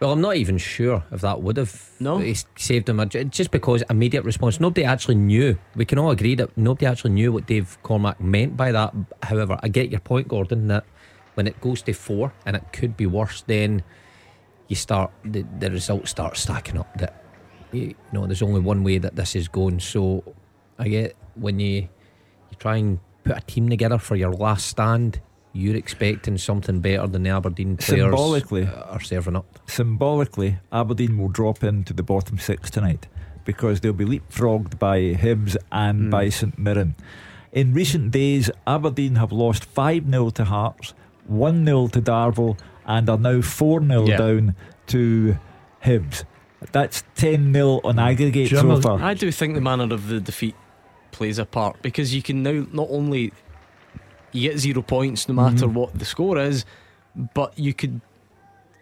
Well, I'm not even sure if that would have No? Eh, saved him. Just because immediate response, nobody actually knew. We can all agree that nobody actually knew what Dave Cormack meant by that. However, I get your point, Gordon, that when it goes to four and it could be worse, then you start the, the results start stacking up. That you you know, there's only one way that this is going. So I get when you you try and put a team together for your last stand. You're expecting something better than the Aberdeen players Symbolically. are serving up. Symbolically, Aberdeen will drop into the bottom six tonight because they'll be leapfrogged by Hibs and Hmm. by St Mirren. In recent days, Aberdeen have lost 5 0 to Hearts, 1 0 to Darvel, and are now 4 0 Yeah. down to Hibs. That's 10 0 on aggregate so far. I do think the manner of the defeat plays a part because you can now not only you get zero points no matter mhm. what the score is, but you could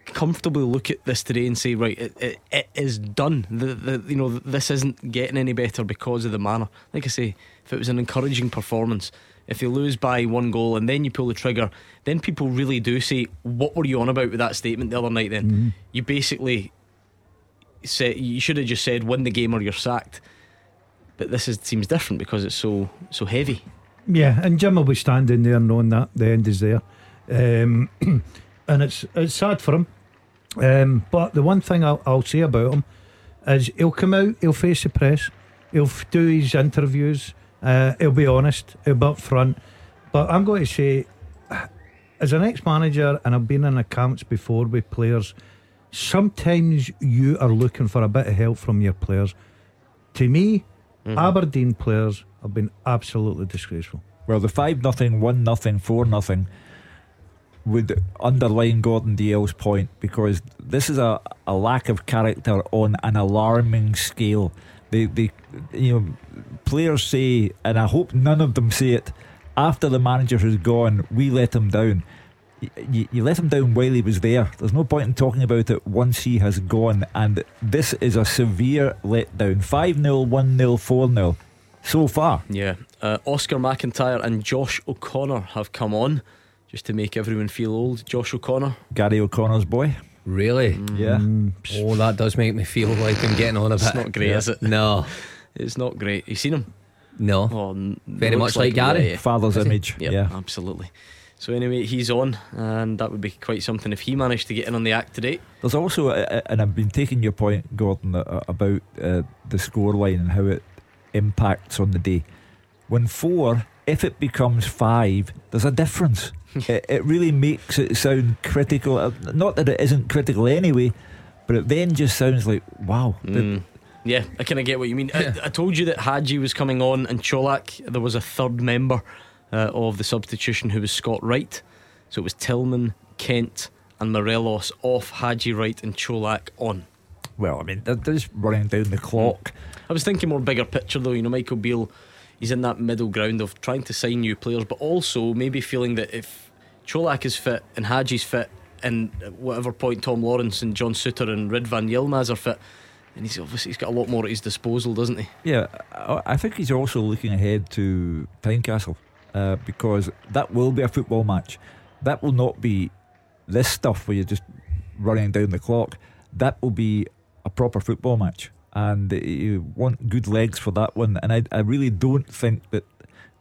comfortably look at this today and say, right, it, it, it is done. The, the you know this isn't getting any better because of the manner. Like I say, if it was an encouraging performance. If you lose by one goal and then you pull the trigger, then people really do say, "What were you on about with that statement the other night?" Then you basically say you should have just said, "Win the game or you're sacked." But this is, seems different because it's so so heavy. Yeah, and Jim will be standing there knowing that the end is there, um, and it's it's sad for him. Um, but the one thing I'll, I'll say about him is he'll come out, he'll face the press, he'll do his interviews, uh, he'll be honest, he'll be up front. But I'm going to say, as an ex-manager, and I've been in accounts before with players, sometimes you are looking for a bit of help from your players. To me, Aberdeen players have been absolutely disgraceful. Well, the 5 nothing, 1 nothing, 4 nothing would underline Gordon Dalziel's point because this is a, a lack of character on an alarming scale. They, they, you know, players say, and I hope none of them say it, after the manager has gone, we let him down. You, you let him down while he was there. There's no point in talking about it once he has gone, and this is a severe letdown. 5 0, 1 0, 4 0 so far. Yeah. Uh, Oscar McIntyre and Josh O'Connor have come on just to make everyone feel old. Josh O'Connor. Gary O'Connor's boy. Really? Yeah. Oh, that does make me feel like I'm getting on a bit. It's not great, is it? No, It's not great. You seen him? no. Oh, n- Very much like Gary. yeah. Father's Is he? image. Yep, Yeah. absolutely. So anyway, he's on, and that would be quite something if he managed to get in on the act today. There's also, uh, uh, and I've been taking your point, Gordon, uh, about uh, the scoreline and how it impacts on the day. When four, if it becomes five, there's a difference. it, it really makes it sound critical. Uh, Not that it isn't critical anyway, but it then just sounds like, wow. Mm. Yeah, I kind of get what you mean. I, I told you that Hagi was coming on, and Colak, there was a third member uh, of the substitution who was Scott Wright. So it was Tillman, Kent, and Morelos off, Hagi Wright, and Colak on. Well, I mean, they're they're just running down the clock. I was thinking more bigger picture though. You know, Michael Beale, he's in that middle ground of trying to sign new players, but also maybe feeling that if Colak is fit and Hagi's fit, and at whatever point Tom Lawrence and John Souttar and Ridvan Yilmaz are fit, and he's obviously he's got a lot more at his disposal, doesn't he? Yeah, I I think he's also looking ahead to Tynecastle uh, because that will be a football match. That will not be this stuff where you're just running down the clock. That will be a proper football match, and you want good legs for that one. And I, I really don't think that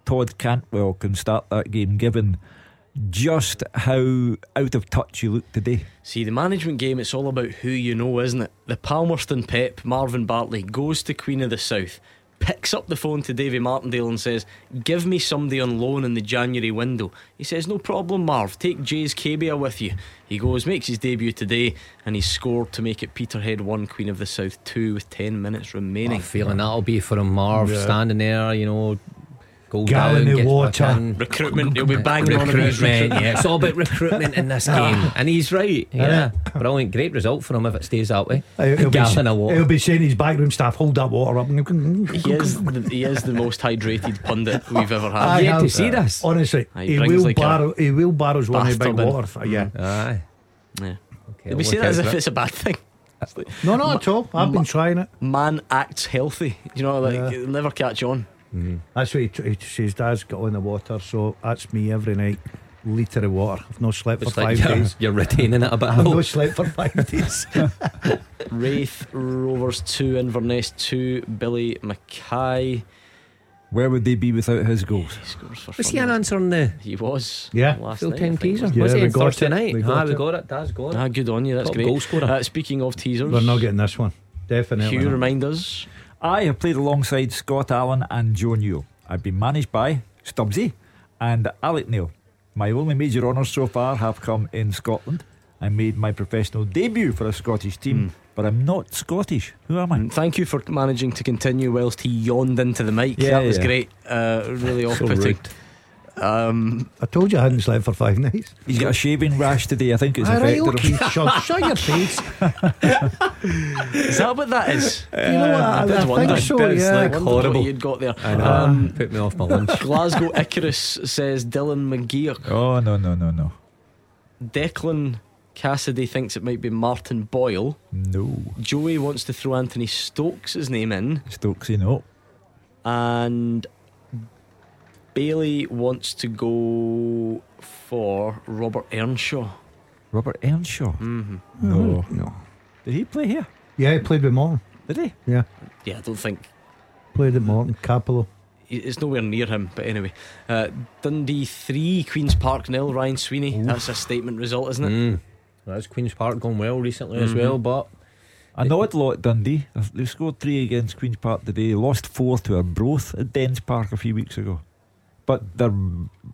Todd Cantwell can start that game given just how out of touch you look today. See, the management game, it's all about who you know, isn't it? The Palmerston Pep, Marvin Bartley, goes to Queen of the South, picks up the phone to Davy Martindale and says, Give me somebody on loan in the January window. He says, No problem, Marv, take Jay's Cabia with you. He goes, makes his debut today, and he's scored to make it Peterhead 1, Queen of the South 2 with 10 minutes remaining. I'm feeling that'll be for him, Marv, Yeah. standing there, you know, goes Gallon down, of water. Recruitment, he'll be banging on about his Recruitment, yeah, it's all about recruitment in this ah. game, and he's right. Yeah, Yeah. brilliant, great result for him if it stays that way. He'll be, Gallon of he'll be saying his backroom staff hold that water up. He is, the, he is the most hydrated pundit we've ever had. I yet to see this. Honestly, Aye, he he, will like a barrow, he will borrows one of the big water. Yeah. Mm. Aye. Yeah. Okay, Did we I'll say that as if it. it's a bad thing? It's like, No, not at all. I've been trying it. man acts healthy. You know, like Yeah. never catch on. That's what he, tr- he says. Dad's got on the water, so that's me every night. Litre of water. I've not slept for It's five you're, days. you're retaining it a bit. I've not slept for five days. Raith Rovers 2, Inverness 2, Billy Mackay. Where would they be without his goals? He scores Was he an Fernand. answer on the He was. Yeah. last full time teaser? wasn't he? was Yeah, he we on got Thursday it. night? We ah, got we it. got it. Dad's got it. Ah, good on you. That's Top great. goal scorer. Uh, speaking of teasers, We're not getting this one. Definitely. Hugh not. remind us. I have played alongside Scott Allen and Joe Newell. I've been managed by Stubbsy and Alex Neil. My only major honours so far have come in Scotland. I made my professional debut for a Scottish team, but I'm not Scottish. Who am I? Thank you for managing to continue whilst he yawned into the mic. Yeah, that was great. Uh, really off putting. rude. Um, I told you I hadn't slept for five nights. He's got a shaving rash today. I think it's All right, affected him. okay, shut, shut your face. is that what that is? you know what? I, I did I wonder. think so. That's Yeah. like- Wondered horrible. What you'd got there. I know. Um, Put me off my lunch. Glasgow Icarus says Dylan McGeer. Oh no no no no Declan Cassidy thinks it might be Martin Boyle. no. Joey wants to throw Anthony Stokes' name in. Stokesy no. And Bailey wants to go for Robert Earnshaw. Robert Earnshaw. hmm No. No. Did he play here? Yeah, he played with Morton. Did he? Yeah, Yeah, I don't think played at Morton. Cappielow. it's nowhere near him. But anyway, uh, Dundee three, Queens Park nil. Ryan Sweeney. That's a statement result, isn't it? Mm. That's Queen's Park going well recently as Mhm. well, but An odd lot, Dundee. They scored three against Queen's Park today. Lost four to Arbroath at Dens Park a few weeks ago. But they're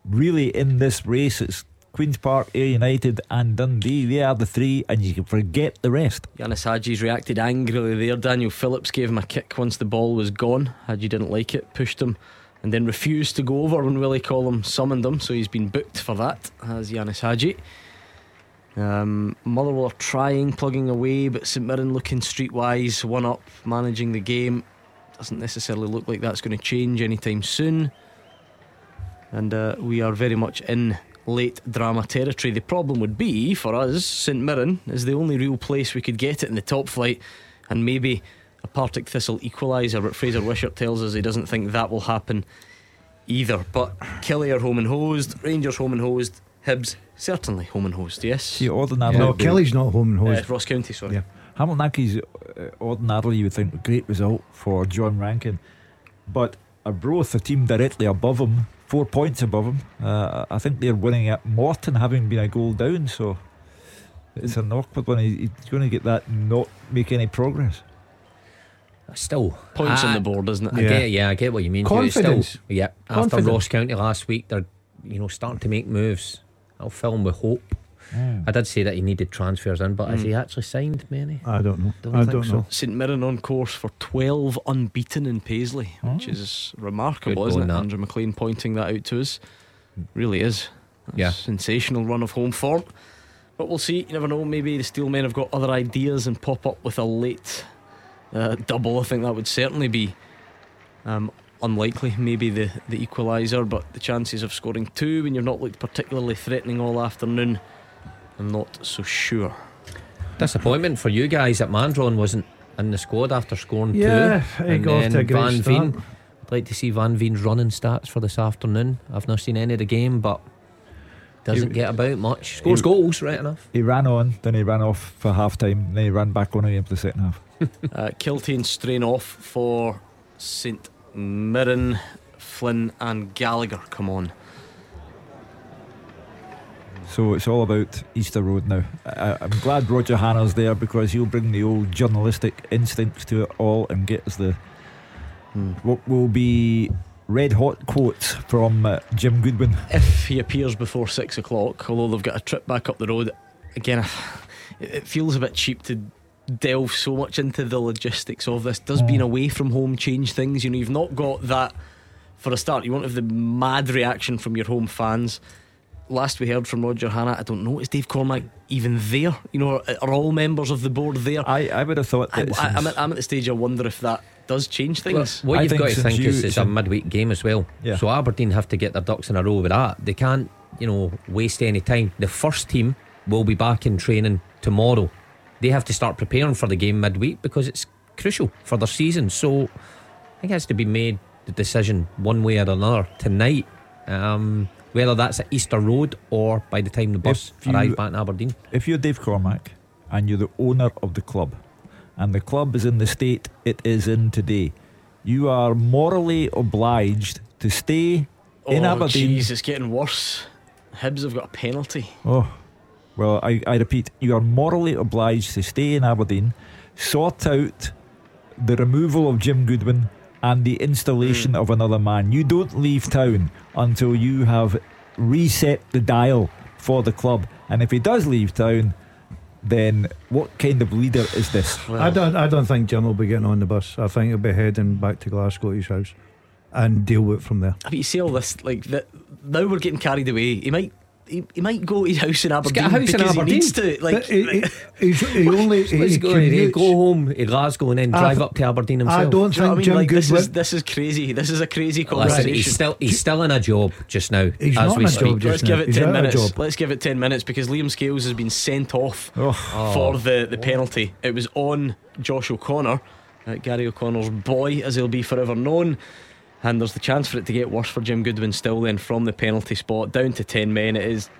really in this race. It's Queen's Park, Ayr United, and Dundee. They are the three, and you can forget the rest. Ianis Hagi's reacted angrily there. Daniel Phillips gave him a kick once the ball was gone. Hagi didn't like it, pushed him, and then refused to go over when Willie Collum summoned him. So he's been booked for that, has Ianis Hagi. Um, Motherwell trying, plugging away, but St Mirren looking streetwise, one up, managing the game. Doesn't necessarily look like that's going to change anytime soon. And uh, we are very much in late drama territory. The problem would be for us, St Mirren is the only real place we could get it in the top flight, and maybe a Partick Thistle equaliser. But Fraser Wishart tells us he doesn't think that will happen either. But Killie are home and hosed, Rangers home and hosed, Hibs certainly home and hosed. Yes, See, ordinarily, No, the- Killie's not home and uh. Ross County. Sorry. Yeah. Hamilton Accies, uh, ordinarily you would think a great result for John Rankin, but Arbroath, a team directly above him, four points above him. Uh, I think they're winning at Morton, having been a goal down. So it's an awkward one. He's going to get that, not make any progress. still Points on the board, isn't it? I Yeah. get, yeah, I get what you mean. Confidence. Still, yeah, after Confidence. Ross County last week, they're you know starting to make moves. I'll fill them with hope. I did say that he needed transfers in, but has Mm. he actually signed many? I don't know. Don't I think don't so. know. St Mirren on course for 12 unbeaten in Paisley, which Oh. is remarkable, Good isn't it? that. Andrew McLean pointing that out to us. Really is. That's Yeah. Sensational run of home form. But we'll see. You never know. Maybe the Steelmen have got other ideas and pop up with a late uh, double. I think that would certainly be um, unlikely. Maybe the, the equaliser, but the chances of scoring two when you've not looked particularly threatening all afternoon, I'm not so sure. Disappointment for you guys that Mandron wasn't in the squad after scoring Yeah, two. he got off to a great Van start. Veen. I'd like to see Van Veen's running stats for this afternoon. I've not seen any of the game, but doesn't He- get about much. Scores he- goals, right enough. He ran on, then he ran off for half time, then he ran back on again for the second half. Uh, Kiltane strain off for St Mirren, Flynn, and Gallagher. Come on. So it's all about Easter Road now. I, I'm glad Roger Hannah's there because he'll bring the old journalistic instincts to it all and get us the what will be red hot quotes from uh, Jim Goodwin. If he appears before six o'clock, although they've got a trip back up the road, again, it it feels a bit cheap to delve so much into the logistics of this. Does being away from home change things? You know, you've not got that for a start. You won't have the mad reaction from your home fans. Last we heard from Roger Hannah, I don't know, is Dave Cormack even there? You know, are, are all members of the board there? I, I would have thought I, that. I, I'm, since- at, I'm at the stage I wonder if that does change things. What I you've got to since think is it's a midweek game as well. Yeah. So Aberdeen have to get their ducks in a row with that. They can't, you know, waste any time. The first team will be back in training tomorrow. They have to start preparing for the game midweek because it's crucial for their season. So I think it has to be made the decision one way or another tonight. Um, whether that's at Easter Road or by the time the bus If you- arrives back in Aberdeen. if you're Dave Cormack and you're the owner of the club, and the club is in the state it is in today, you are morally obliged to stay in oh, Aberdeen. jeez, it's getting worse. Hibs have got a penalty. Oh, well, I, I repeat, you are morally obliged to stay in Aberdeen, sort out the removal of Jim Goodwin and the installation hmm. of another man. You don't leave town until you have reset the dial for the club. And if he does leave town, then what kind of leader is this? Well, I don't. I don't think Jim will be getting on the bus. I think he'll be heading back to Glasgow to his house. and deal with it from there. But you see all this, like that. Now we're getting carried away. He might. He, he might go to his house in Aberdeen got a house in because he Aberdeen. needs to. Like, he, he, he only he Let's go, he go home to Glasgow and then I drive up to Aberdeen himself. I don't do you know think I mean? Jim Like, this Goodwin. is this is crazy. This is a crazy Listen, conversation. he's still he's still in a job just now. He's as not we in a speak. job just Let's now. give it He's ten out of a minutes. job. Let's give it ten minutes because Liam Scales has been sent off Oh. for the, the penalty. It was on Josh O'Connor, uh, Gary O'Connor's boy, as he'll be forever known. And there's the chance for it to get worse for Jim Goodwin still. Then from the penalty spot down to ten men, it is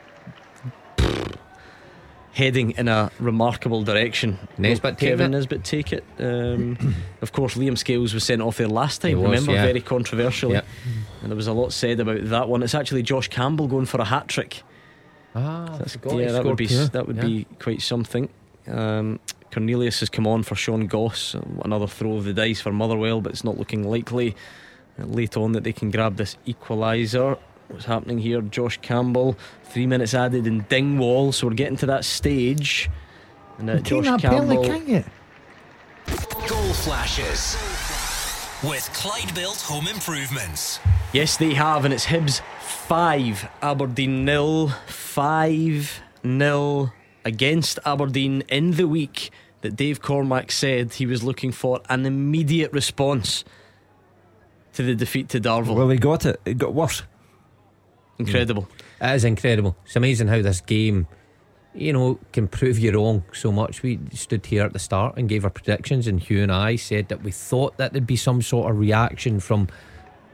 heading in a remarkable direction. Nisbet Kevin it? Nisbet take it. Um, of course, Liam Scales was sent off there last time. Was, remember, yeah. very controversially. Yep. And there was a lot said about that one. It's actually Josh Campbell going for a hat trick. Ah, he yeah, that would be that would Yeah. be quite something. Um, Cornelius has come on for Sean Goss. Another throw of the dice for Motherwell, but it's not looking likely. Late on that they can grab this equaliser. What's happening here? Josh Campbell, three minutes added in Dingwall, so we're getting to that stage. And uh, Josh that penalty, Campbell. can't you? Goal flashes with Clyde Built Home Improvements. Yes, they have, and it's Hibs 5, Aberdeen nil. 5 nil against Aberdeen in the week that Dave Cormack said he was looking for an immediate response to the defeat to Darvel. Well, he got it. It got worse. Incredible. It is incredible. It's amazing how this game, you know, can prove you wrong so much. We stood here at the start and gave our predictions, and Hugh and I said that we thought that there'd be some sort of reaction from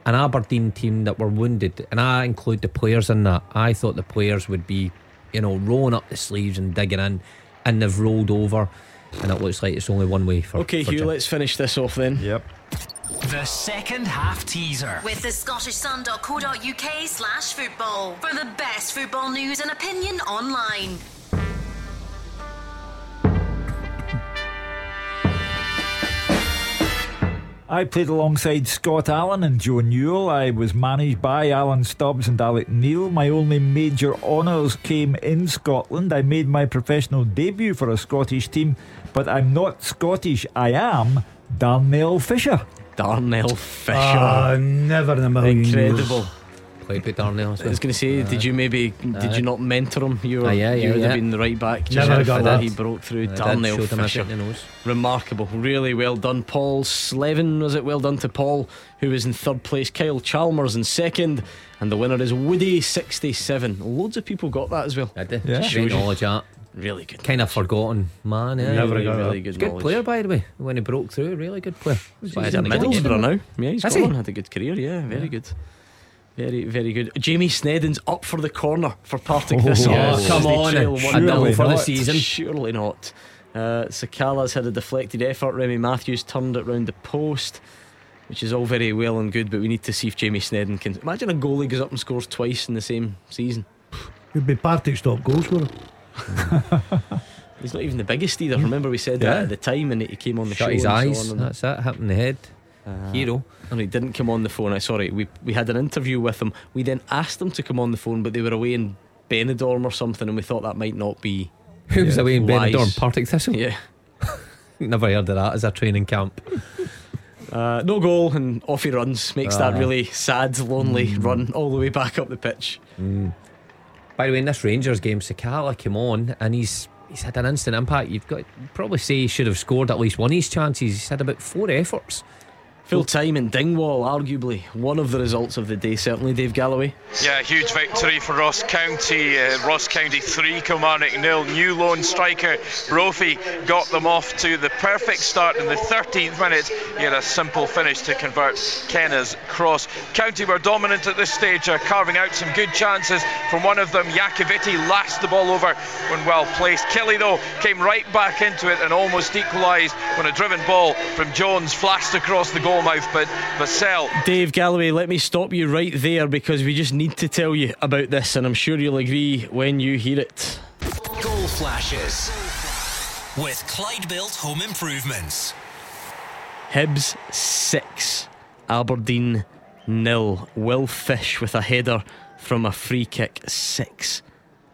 an Aberdeen team that were wounded, and I include the players in that. I thought the players would be, you know, rolling up the sleeves and digging in, and they've rolled over, and it looks like it's only one way for. Okay, for Hugh, Jim. let's finish this off then. Yep. The second half teaser. With the Scottish scottishsun.co.uk slash football for the best football news and opinion online. I played alongside Scott Allen and Joe Newell. I was managed by Alan Stubbs and Alex Neil. My only major honours came in Scotland. I made my professional debut for a Scottish team, but I'm not Scottish. I am Darnell Fisher. Darnell Fisher. Ah, never in a million years. Incredible. Played with Darnell as I well. was going to say, did you maybe did you not mentor him? You were, Ah, yeah, you yeah, would have been the right back. Never just got that that. he broke through. I did, Darnell showed Fisher. bit nose. Remarkable, really well done. Paul Slevin was it? Well done to Paul, who was in third place. Kyle Chalmers in second, and the winner is Woody sixty seven. Loads of people got that as well. I did. Yeah. Great Shows you. knowledge that. Really good. Kind of forgotten, man. Yeah. Never really, got really good. Good knowledge. player, by the way. When he broke through, really good player. But I He's a didn't get. Middlesbrough now. Yeah, he's Has gone. he? Had a good career. Yeah, very good. Very, very good. Jamie Sneddon's up for the corner for Partick this Oh, year. come on, trail a double for the season. Surely not. Uh, Sakala's had a deflected effort. Remy Matthews turned it round the post, which is all very well and good, but we need to see if Jamie Sneddon can. Imagine a goalie goes up and scores twice in the same season. He'd be Partick's top goal scorer. He's not even the biggest either. Remember, we said that at the time and he came on the Shut show. his and so eyes. on and- That's it. Hit in the head. Uh, Hero. And he didn't come on the phone. I sorry, we we had an interview with him. We then asked them to come on the phone, but they were away in Benidorm or something, and we thought that might not be. Who was Yeah. away in Lies. Benidorm? Partick Thistle. Yeah, Never heard of that as a training camp. uh, no goal, and off he runs. Makes that Ah. really sad, lonely run all the way back up the pitch. By the way, in this Rangers game, Sakala came on and he's he's had an instant impact. You've got probably say he should have scored at least one of his chances. He's had about four efforts. Full time in Dingwall, arguably one of the results of the day. Certainly, Dave Galloway. Yeah, huge victory for Ross County. Uh, Ross County 3, Kilmarnock nil. New lone striker Brophy got them off to the perfect start in the 13th minute. He had a simple finish to convert Kenna's cross. County were dominant at this stage, uh, carving out some good chances from one of them. Iacovitti lashed the ball over when well placed. Killie, though, came right back into it and almost equalised when a driven ball from Jones flashed across the goal mouth, but Vassell Dave Galloway, let me stop you right there because we just need to tell you about this, and I'm sure you'll agree when you hear it. Goal flashes with Clyde Built Home Improvements. Hibs 6, Aberdeen nil. Will Fish with a header from a free kick 6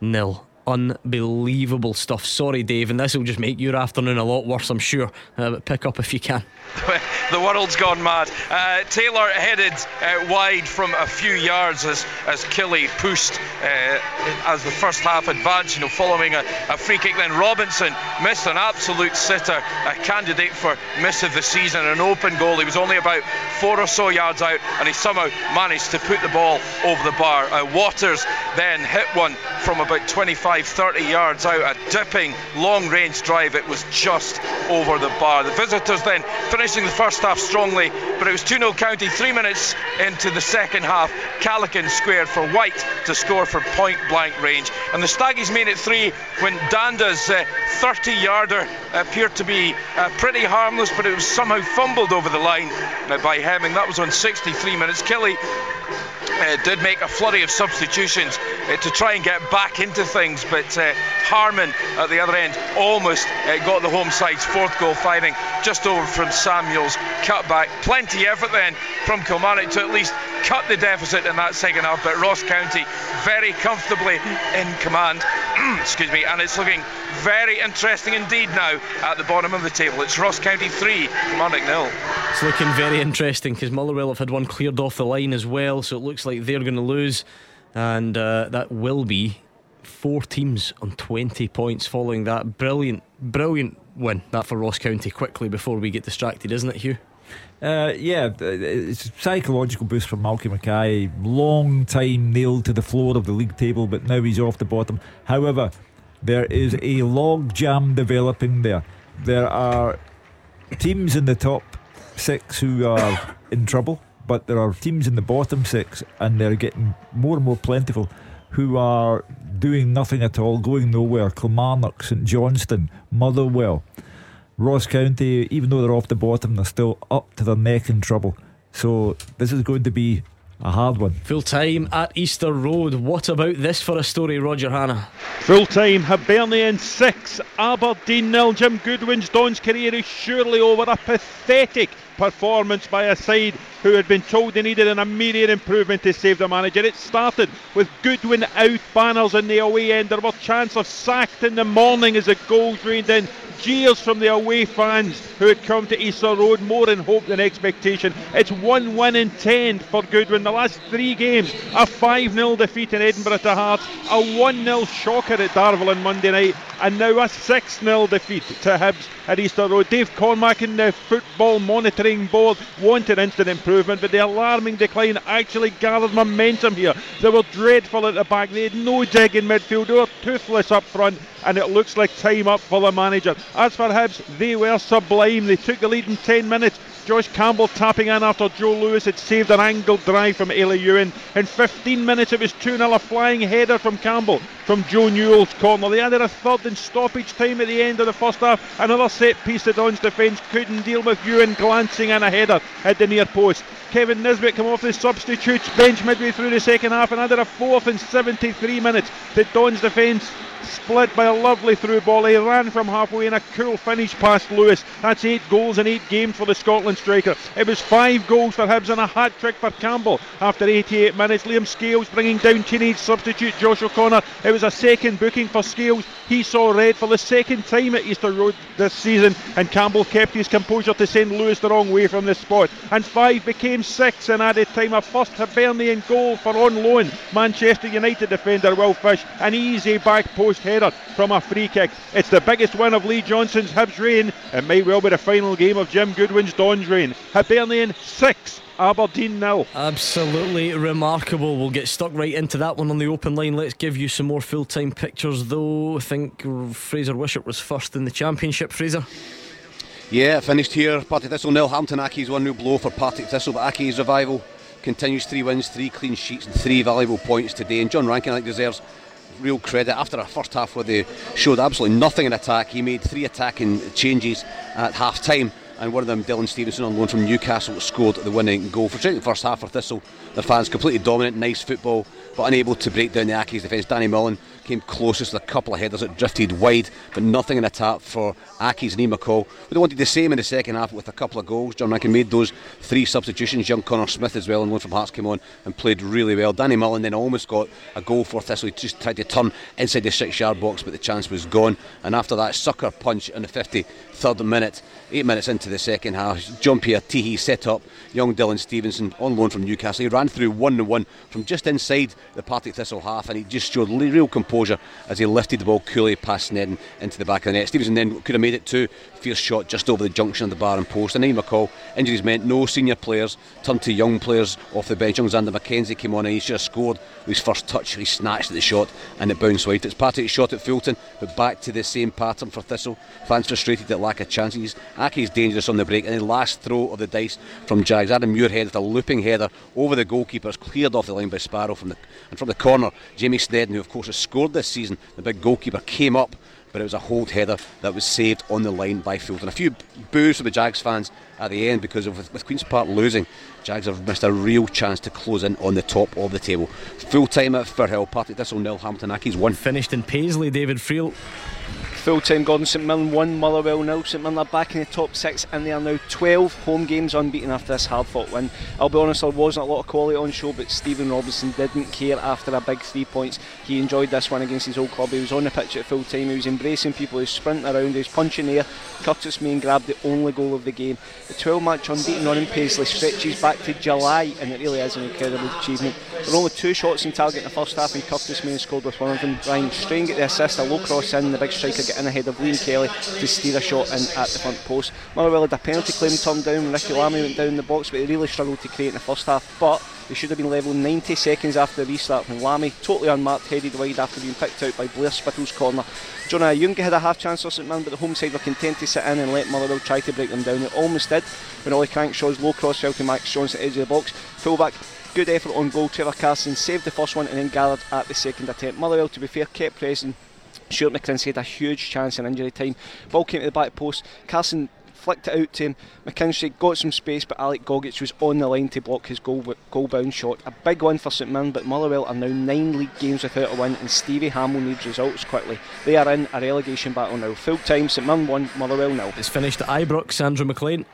nil. Unbelievable stuff. Sorry, Dave, and this will just make your afternoon a lot worse, I'm sure. Uh, but pick up if you can. the world's gone mad. Uh, Taylor headed uh, wide from a few yards as as Killie pushed uh, as the first half advanced. You know, following a, a, free kick. Then Robinson missed an absolute sitter, a candidate for miss of the season, an open goal. He was only about four or so yards out, and he somehow managed to put the ball over the bar. Uh, Waters then hit one from about 25, 30 yards out, a dipping long-range drive. It was just over the bar. The visitors then finishing the first half strongly, but it was 2 0 County. Three minutes into the second half, Callachan squared for White to score for point blank range. And the Staggies made it three when Dhanda's 30 uh, yarder appeared to be uh, pretty harmless, but it was somehow fumbled over the line by Hemming. That was on 63 minutes. Uh, did make a flurry of substitutions uh, to try and get back into things, but uh, Harmon at the other end almost uh, got the home side's fourth goal firing just over from Samuels. Cut back, plenty effort then from Kilmarnock to at least cut the deficit in that second half, but Ross County very comfortably in command. Excuse me, and it's looking very interesting indeed now at the bottom of the table. It's Ross County 3, Kilmarnock nil. It's looking very interesting because Motherwell have had one cleared off the line as well, so it looks like they're going to lose, and uh, that will be four teams on 20 points following that brilliant, brilliant win. That for Ross County quickly before we get distracted, isn't it, Hugh? Uh, yeah, it's a psychological boost for Malky Mackay. Long time nailed to the floor of the league table, but now he's off the bottom. However, there is a log jam developing there. There are teams in the top six who are in trouble, but there are teams in the bottom six, and they're getting more and more plentiful, who are doing nothing at all, going nowhere. Kilmarnock, St Johnstone, Motherwell, Ross County, even though they're off the bottom, they're still up to their neck in trouble. So this is going to be a hard one. Full time at Easter Road. What about this for a story, Roger Hannah? Full time, Hibernian 6, Aberdeen nil. Jim Goodwin's Don's career is surely over. A pathetic performance by a side who had been told they needed an immediate improvement to save the manager. It started with Goodwin out banners in the away end. There were chances of sacked in the morning as the goals rained in. Jeers from the away fans who had come to Easter Road more in hope than expectation. It's one win in ten for Goodwin. The last three games a 5 0 defeat in Edinburgh to Hearts, a 1 0 shocker at Darvel on Monday night, and now a 6 0 defeat to Hibs at Easter Road. Dave Cormack and the Football Monitoring Board wanted instant improvement, but the alarming decline actually gathered momentum here. They were dreadful at the back, they had no dig in midfield, they were toothless up front, and it looks like time up for the manager. As for Hibs, they were sublime. They took the lead in 10 minutes. Josh Campbell tapping in after Joe Lewis had saved an angled drive from Elie Youan. In 15 minutes, it was 2 0, a flying header from Campbell from Joe Newell's corner. They added a third in stoppage time at the end of the first half. Another set piece the Don's defence couldn't deal with Youan glancing in a header at the near post. Kevin Nisbet come off the substitutes bench midway through the second half and added a fourth in 73 minutes. The Don's defence split by a lovely through ball. He ran from halfway in a cool finish past Lewis. That's eight goals in eight games for the Scotland striker. It was five goals for Hibs and a hat trick for Campbell after 88 minutes. Liam Scales bringing down teenage substitute Josh O'Connor. It was a second booking for Scales. He saw red for the second time at Easter Road this season, and Campbell kept his composure to send Lewis the wrong way from the spot. And five became six in added time. A first Hibernian goal for on loan Manchester United defender Will Fish. An easy back post header from a free kick. It's the biggest win of Lee Johnson's Hibs reign. It may well be the final game of Jim Goodwin's Don's reign. Hibernian 6. Aberdeen now. Absolutely remarkable. We'll get stuck right into that one on the open line. Let's give you some more full time pictures, though. I think Fraser Wishart was first in the championship. Fraser? Yeah, finished here. Partick Thistle nil. Hamilton Accies one new blow for Partick Thistle, but Accies revival continues three wins, three clean sheets, and three valuable points today. And John Rankin, I think, deserves real credit after a first half where they showed absolutely nothing in attack. He made three attacking changes at half time and one of them, Dylan Stevenson, on loan from Newcastle, scored the winning goal. For the first half for Thistle, their fans completely dominant, nice football, but unable to break down the Accies defence. Danny Mullen came closest with a couple of headers that drifted wide, but nothing in attack for Accies and McCall. We wanted the same in the second half with a couple of goals. John Rankin made those three substitutions. Young Connor Smith as well, and one from Hearts came on and played really well. Danny Mullen then almost got a goal for Thistle. He just tried to turn inside the six yard box, but the chance was gone. And after that sucker punch in the 53rd minute, eight minutes into the second half, Jean-Pierre Tiehi set up young Dylan Stevenson on loan from Newcastle. He ran through 1 to 1 from just inside the Partick Thistle half, and he just showed real composure as he lifted the ball coolly past Sneddon into the back of the net. Stevenson then could have made it two. Fierce shot just over the junction of the bar and post. And Ian McCall, injuries meant no senior players turned to young players off the bench. Young Xander McKenzie came on and he have scored his first touch. He snatched at the shot and it bounced wide. It's Partick shot at Fulton, but back to the same pattern for Thistle. Fans frustrated at lack of chances. Accies dangerous on the break, and the last throw of the dice from Jags. Adam Muirhead with a looping header over the goalkeepers, cleared off the line by Sparrow from the and from the corner. Jamie Sneddon, who of course has scored this season, the big goalkeeper, came up but it was a hold header that was saved on the line by Fulton. A few boos from the Jags fans at the end because of with Queen's Park losing, Jags have missed a real chance to close in on the top of the table. Full time at Firhill, Partick Thistle nil, Hamilton Accies one. Finished in Paisley, David Friel. Full time Gordon St Mirren 1, Motherwell nil. St Mirren are back in the top six and they are now 12 home games unbeaten after this hard fought win. I'll be honest, there wasn't a lot of quality on show, but Stephen Robinson didn't care after a big three points. He enjoyed this one against his old club. He was on the pitch at full time, he was embracing people, he was sprinting around, he was punching air. Curtis Main grabbed the only goal of the game. The 12 match unbeaten run in Paisley stretches back to July and it really is an incredible achievement. There were only two shots in target in the first half and Curtis Main scored with one of them. Ryan Strain get the assist, a low cross in, the big striker get in ahead of Liam Kelly to steer a shot in at the front post. Motherwell had a penalty claim turned down when Ricky Lamie went down the box, but they really struggled to create in the first half. But they should have been level 90 seconds after the restart when Lamie, totally unmarked, headed wide after being picked out by Blair Spittal's corner. Jonah Ayunga had a half chance for St Mirren, but the home side were content to sit in and let Motherwell try to break them down. It almost did when Ollie Crankshaw's low cross fell to Max Johnston at the edge of the box. Fullback good effort on goal. Trevor Carson saved the first one and then gathered at the second attempt. Motherwell, to be fair, kept pressing. Stuart McKinstry had a huge chance in injury time. Ball came to the back post. Carson flicked it out to him. McKinstry got some space, but Alex Gogic was on the line to block his goal goal bound shot. A big win for St Mirren, but Motherwell are now nine league games without a win, and Stevie Hammell needs results quickly. They are in a relegation battle now. Full time, St Mirren 1, Motherwell nil. It's finished at Ibrox, Andrew McLean.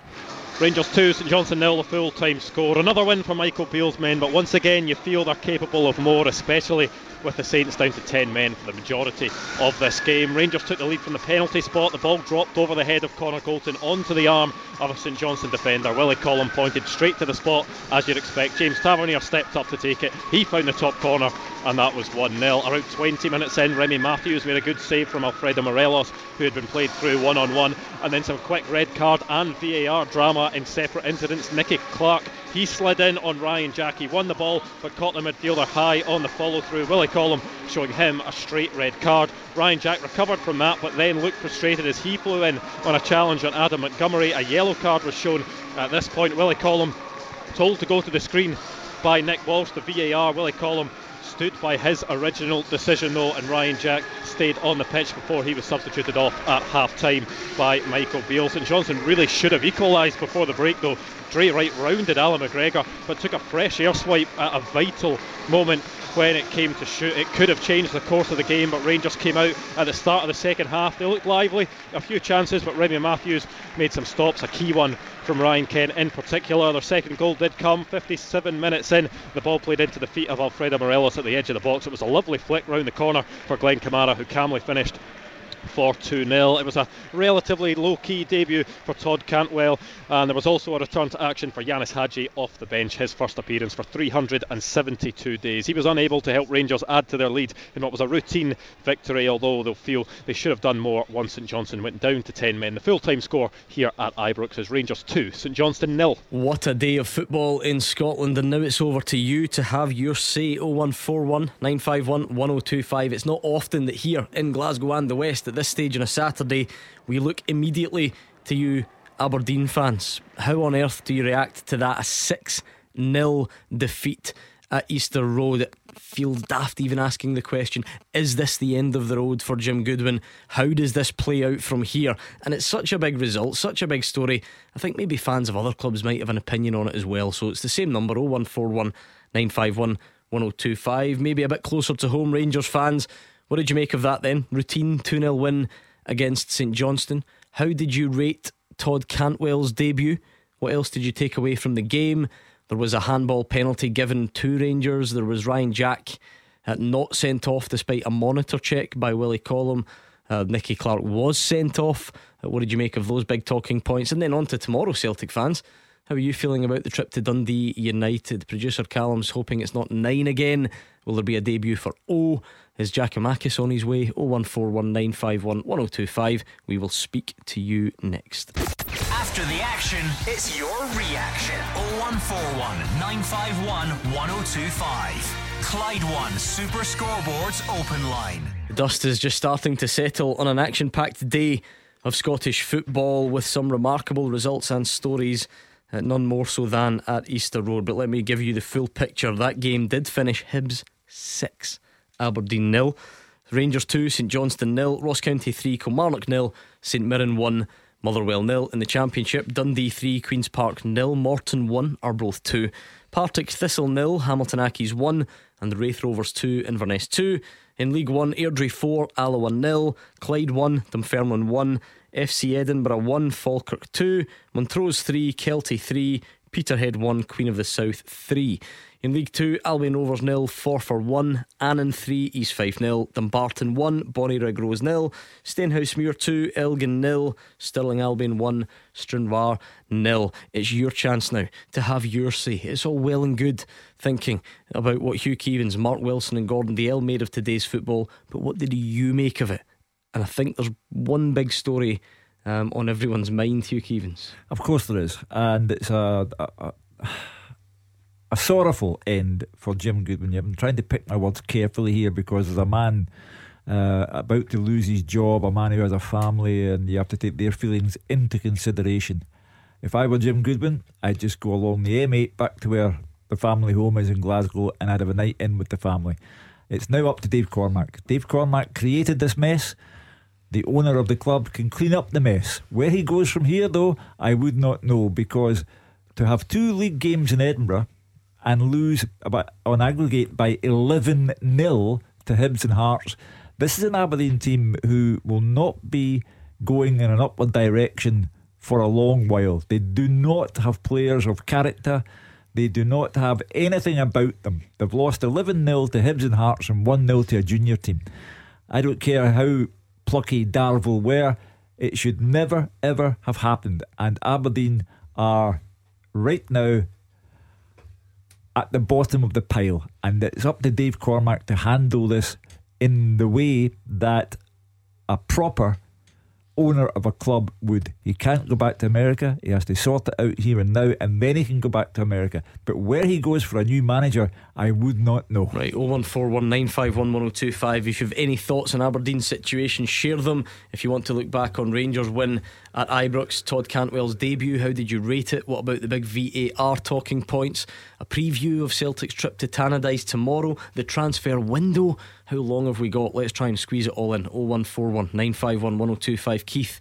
Rangers 2, St Johnstone nil, the full time score. Another win for Michael Beale's men, but once again you feel they're capable of more, especially with the Saints down to 10 men for the majority of this game. Rangers took the lead from the penalty spot. The ball dropped over the head of Connor Golton onto the arm of a St Johnson defender. Willie Collum pointed straight to the spot, as you'd expect. James Tavernier stepped up to take it. He found the top corner, and that was 1 0. Around 20 minutes in, Remy Matthews made a good save from Alfredo Morelos, who had been played through one on one, and then some quick red card and VAR drama in separate incidents. Nicky Clark he slid in on Ryan Jack. He won the ball, but caught the midfielder high on the follow through. Willie Collum showing him a straight red card. Ryan Jack recovered from that, but then looked frustrated as he flew in on a challenge on Adam Montgomery. A yellow card was shown at this point. Willie Collum told to go to the screen by Nick Walsh, the VAR. Willie Collum stood by his original decision though, and Ryan Jack stayed on the pitch before he was substituted off at half time by Michael Beale. St Johnstone really should have equalised before the break though. Drey Wright rounded Allan McGregor, but took a fresh air swipe at a vital moment when it came to shoot. It could have changed the course of the game, but Rangers came out at the start of the second half. They looked lively, a few chances, but Remy Matthews made some stops, a key one from Ryan Kent in particular. Their second goal did come 57 minutes in. The ball played into the feet of Alfredo Morelos at the edge of the box. It was a lovely flick round the corner for Glenn Kamara, who calmly finished for 2 0. It was a relatively low key debut for Todd Cantwell, and there was also a return to action for Ianis Hagi off the bench, his first appearance for 372 days. He was unable to help Rangers add to their lead in what was a routine victory, although they'll feel they should have done more once St Johnstone went down to 10 men. The full time score here at Ibrox is Rangers 2, St Johnston nil. What a day of football in Scotland, and now it's over to you to have your say 0141 951 1025. It's not often that here in Glasgow and the West at this stage on a Saturday we look immediately to you, Aberdeen fans. How on earth do you react to that? A 6 0 defeat at Easter Road. It feels daft even asking the question is this the end of the road for Jim Goodwin? How does this play out from here? And it's such a big result, such a big story. I think maybe fans of other clubs might have an opinion on it as well. So it's the same number 0141 951 1025. Maybe a bit closer to home, Rangers fans. What did you make of that then? Routine 2 0 win against St Johnstone. How did you rate Todd Cantwell's debut? What else did you take away from the game? There was a handball penalty given to Rangers. There was Ryan Jack uh, not sent off despite a monitor check by Willie Collum. Uh, Nicky Clark was sent off. Uh, what did you make of those big talking points? And then on to tomorrow, Celtic fans. How are you feeling about the trip to Dundee United? Producer Callum's hoping it's not nine again. Will there be a debut for O? Is Giakoumakis on his way? 01419511025. We will speak to you next. After the action, it's your reaction. 0141 951 1025. Clyde One Super Scoreboards Open Line. The dust is just starting to settle on an action packed day of Scottish football with some remarkable results and stories. Uh, none more so than at Easter Road. But let me give you the full picture. That game did finish Hibs 6, Aberdeen nil. Rangers 2, St Johnstone nil, Ross County 3, Kilmarnock nil, St Mirren 1, Motherwell nil. In the Championship, Dundee 3, Queen's Park nil, Morton 1, Arbroath 2, Partick Thistle nil, Hamilton Accies 1, and the Raith Rovers 2, Inverness 2. In League 1, Airdrie 4, Alloa nil, Clyde 1, Dunfermline 1, FC Edinburgh 1, Falkirk 2, Montrose 3, Kelty 3, Peterhead 1, Queen of the South 3. In League 2, Albion Rovers nil, for 1, Annan 3, East Fife nil, Dumbarton 1, Bonnyrigg Rose nil, Stenhousemuir 2, Elgin nil, Stirling Albion 1, Stranraer nil. It's your chance now to have your say. It's all well and good thinking about what Hugh Keevins, Mark Wilson, and Gordon Dalziel made of today's football, but what did you make of it? And I think there's one big story um, on everyone's mind, Hugh Keevins. Of course there is, and it's a, a, a, sorrowful end for Jim Goodwin. I'm trying to pick my words carefully here because there's a man uh, about to lose his job, a man who has a family, and you have to take their feelings into consideration. If I were Jim Goodwin, I'd just go along the M8 back to where the family home is in Glasgow and I'd have a night in with the family. It's now up to Dave Cormack. Dave Cormack created this mess. The owner of the club can clean up the mess. Where he goes from here, though, I would not know because to have two league games in Edinburgh and lose about, on aggregate by 11 0 to Hibs and Hearts, this is an Aberdeen team who will not be going in an upward direction for a long while. They do not have players of character. They do not have anything about them. They've lost 11 0 to Hibs and Hearts and 1 0 to a junior team. I don't care how plucky Darvel were, it should never ever have happened. And Aberdeen are right now at the bottom of the pile. And it's up to Dave Cormack to handle this in the way that a proper owner of a club would. He can't go back to America. He has to sort it out here and now, and then he can go back to America. But where he goes for a new manager, I would not know. Right, 01419511025. If you have any thoughts on Aberdeen's situation, share them. If you want to look back on Rangers' win at Ibrox, Todd Cantwell's debut, how did you rate it? What about the big VAR talking points? A preview of Celtic's trip to Tannadice tomorrow, the transfer window. How long have we got? Let's try and squeeze it all in. 0141 951 1025. Keith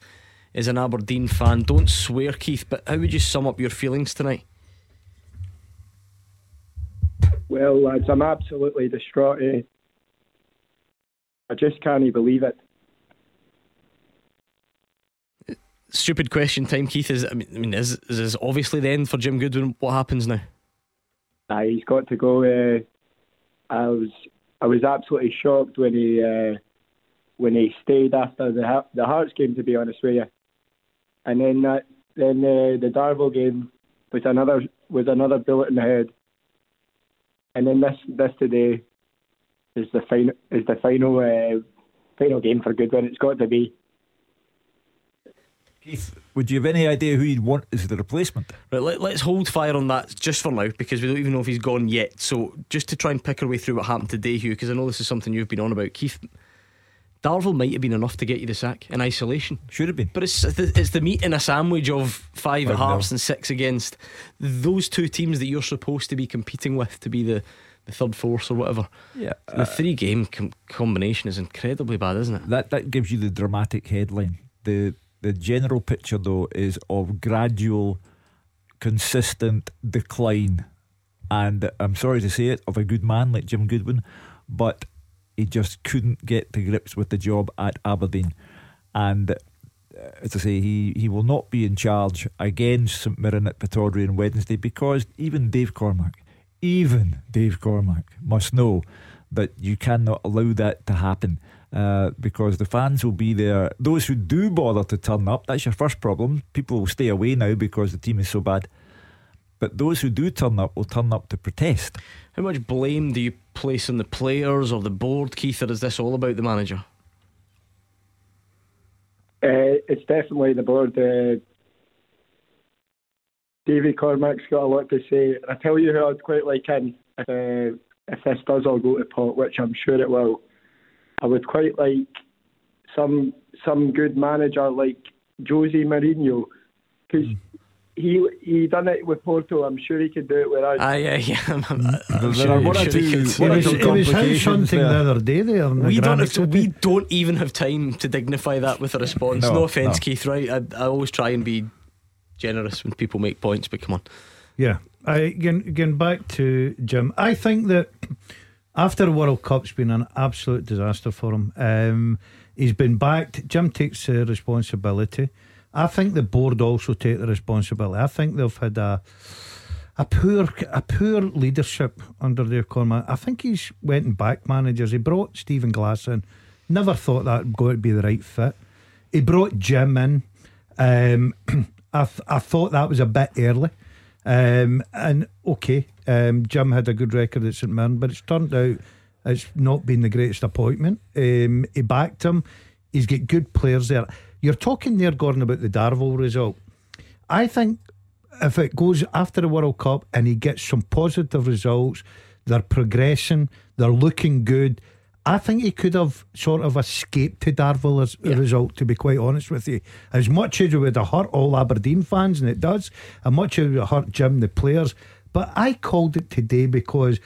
is an Aberdeen fan. Don't swear, Keith, but how would you sum up your feelings tonight? Well, lads, I'm absolutely distraught. Eh? I just can't believe it. Stupid question time, Keith. Is I mean, I mean is, is this obviously the end for Jim Goodwin? What happens now? Nah, he's got to go. Uh, I was I was absolutely shocked when he uh, when he stayed after the the Hearts game. To be honest with you, and then that then uh, the Darvel game was another was another bullet in the head. And then this this today is the final is the final uh, final game for Goodwin. It's got to be. Keith, would you have any idea who you'd want as the replacement? Right, let, let's hold fire on that just for now because we don't even know if he's gone yet. So, just to try and pick our way through what happened today, Hugh, because I know this is something you've been on about. Keith, Darvel might have been enough to get you the sack in isolation. Should have been. But it's the, it's the meat in a sandwich of five, five at Hearts and six against those two teams that you're supposed to be competing with to be the, the third force or whatever. Yeah, the uh, three game com- combination is incredibly bad, isn't it? That that gives you the dramatic headline. The the general picture though is of gradual, consistent decline, and I'm sorry to say it, of a good man like Jim Goodwin, but he just couldn't get to grips with the job at Aberdeen, and. uh, As I say, he, he will not be in charge against St Mirren at Pittodrie on Wednesday because even Dave Cormack, even Dave Cormack must know that you cannot allow that to happen uh, because the fans will be there. Those who do bother to turn up, that's your first problem. People will stay away now because the team is so bad. But those who do turn up will turn up to protest. How much blame do you place on the players or the board, Keith, or is this all about the manager? Uh, it's definitely the board. Uh, Davy Cormack's got a lot to say. I tell you who I'd quite like in if, uh, if this does all go to pot, which I'm sure it will. I would quite like some some good manager like Jose Mourinho because he he done it with Porto. I'm sure he could do it with us. Ah, yeah, yeah. I'm, I'm, I'm sure, are one or sure he two- could- one or It was, two it was house complications hunting there. the other day there. the We don't, have to, we don't even have time to dignify that with a response. No, No, offence, no. Keith, right? I, I always try and be generous when people make points, but come on. Yeah. I, getting, getting back to Jim, I think that after the World Cup's been an absolute disaster for him. Um, he's been backed. Jim takes uh, responsibility. I think the board also take the responsibility. I think they've had a a poor a poor leadership under their Cormack. I think he's went and back managers. He brought Stephen Glass in. Never thought that would to be the right fit. He brought Jim in. Um, I th- I thought that was a bit early. Um, and okay, um, Jim had a good record at St Mirren, but it's turned out it's not been the greatest appointment. Um, he backed him. He's got good players there. You're talking there, Gordon, about the Darvel result. I think if it goes after the World Cup and he gets some positive results, they're progressing, they're looking good. I think he could have sort of escaped to Darvel as a result, to be quite honest with you. As much as it would have hurt all Aberdeen fans, and it does, and much as it would have hurt Jim, the players. But I called it today because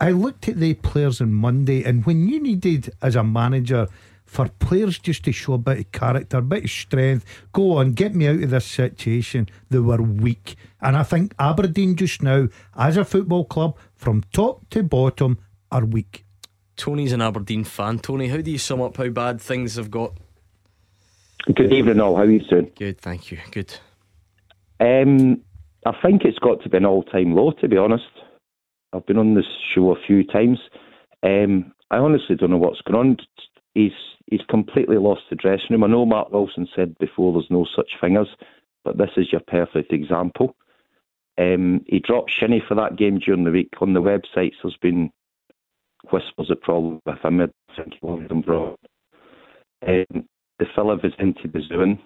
I looked at the players on Monday, and when you needed, as a manager, for players just to show a bit of character, a bit of strength, go on, get me out of this situation, they were weak. And I think Aberdeen just now, as a football club, from top to bottom, are weak. Tony's an Aberdeen fan. Tony, how do you sum up how bad things have got? Good evening, all. How are you doing? Good, thank you. Good. Um, I think it's got to be an all-time low, to be honest. I've been on this show a few times. Um, I honestly don't know what's going on. He's he's completely lost the dressing room. I know Mark Wilson said before there's no such thing as, but this is your perfect example. Um, he dropped Shinnie for that game during the week. On the websites, there's been whispers of problem with him. I think he wanted him brought. Um, the fella Vicente Besuijen,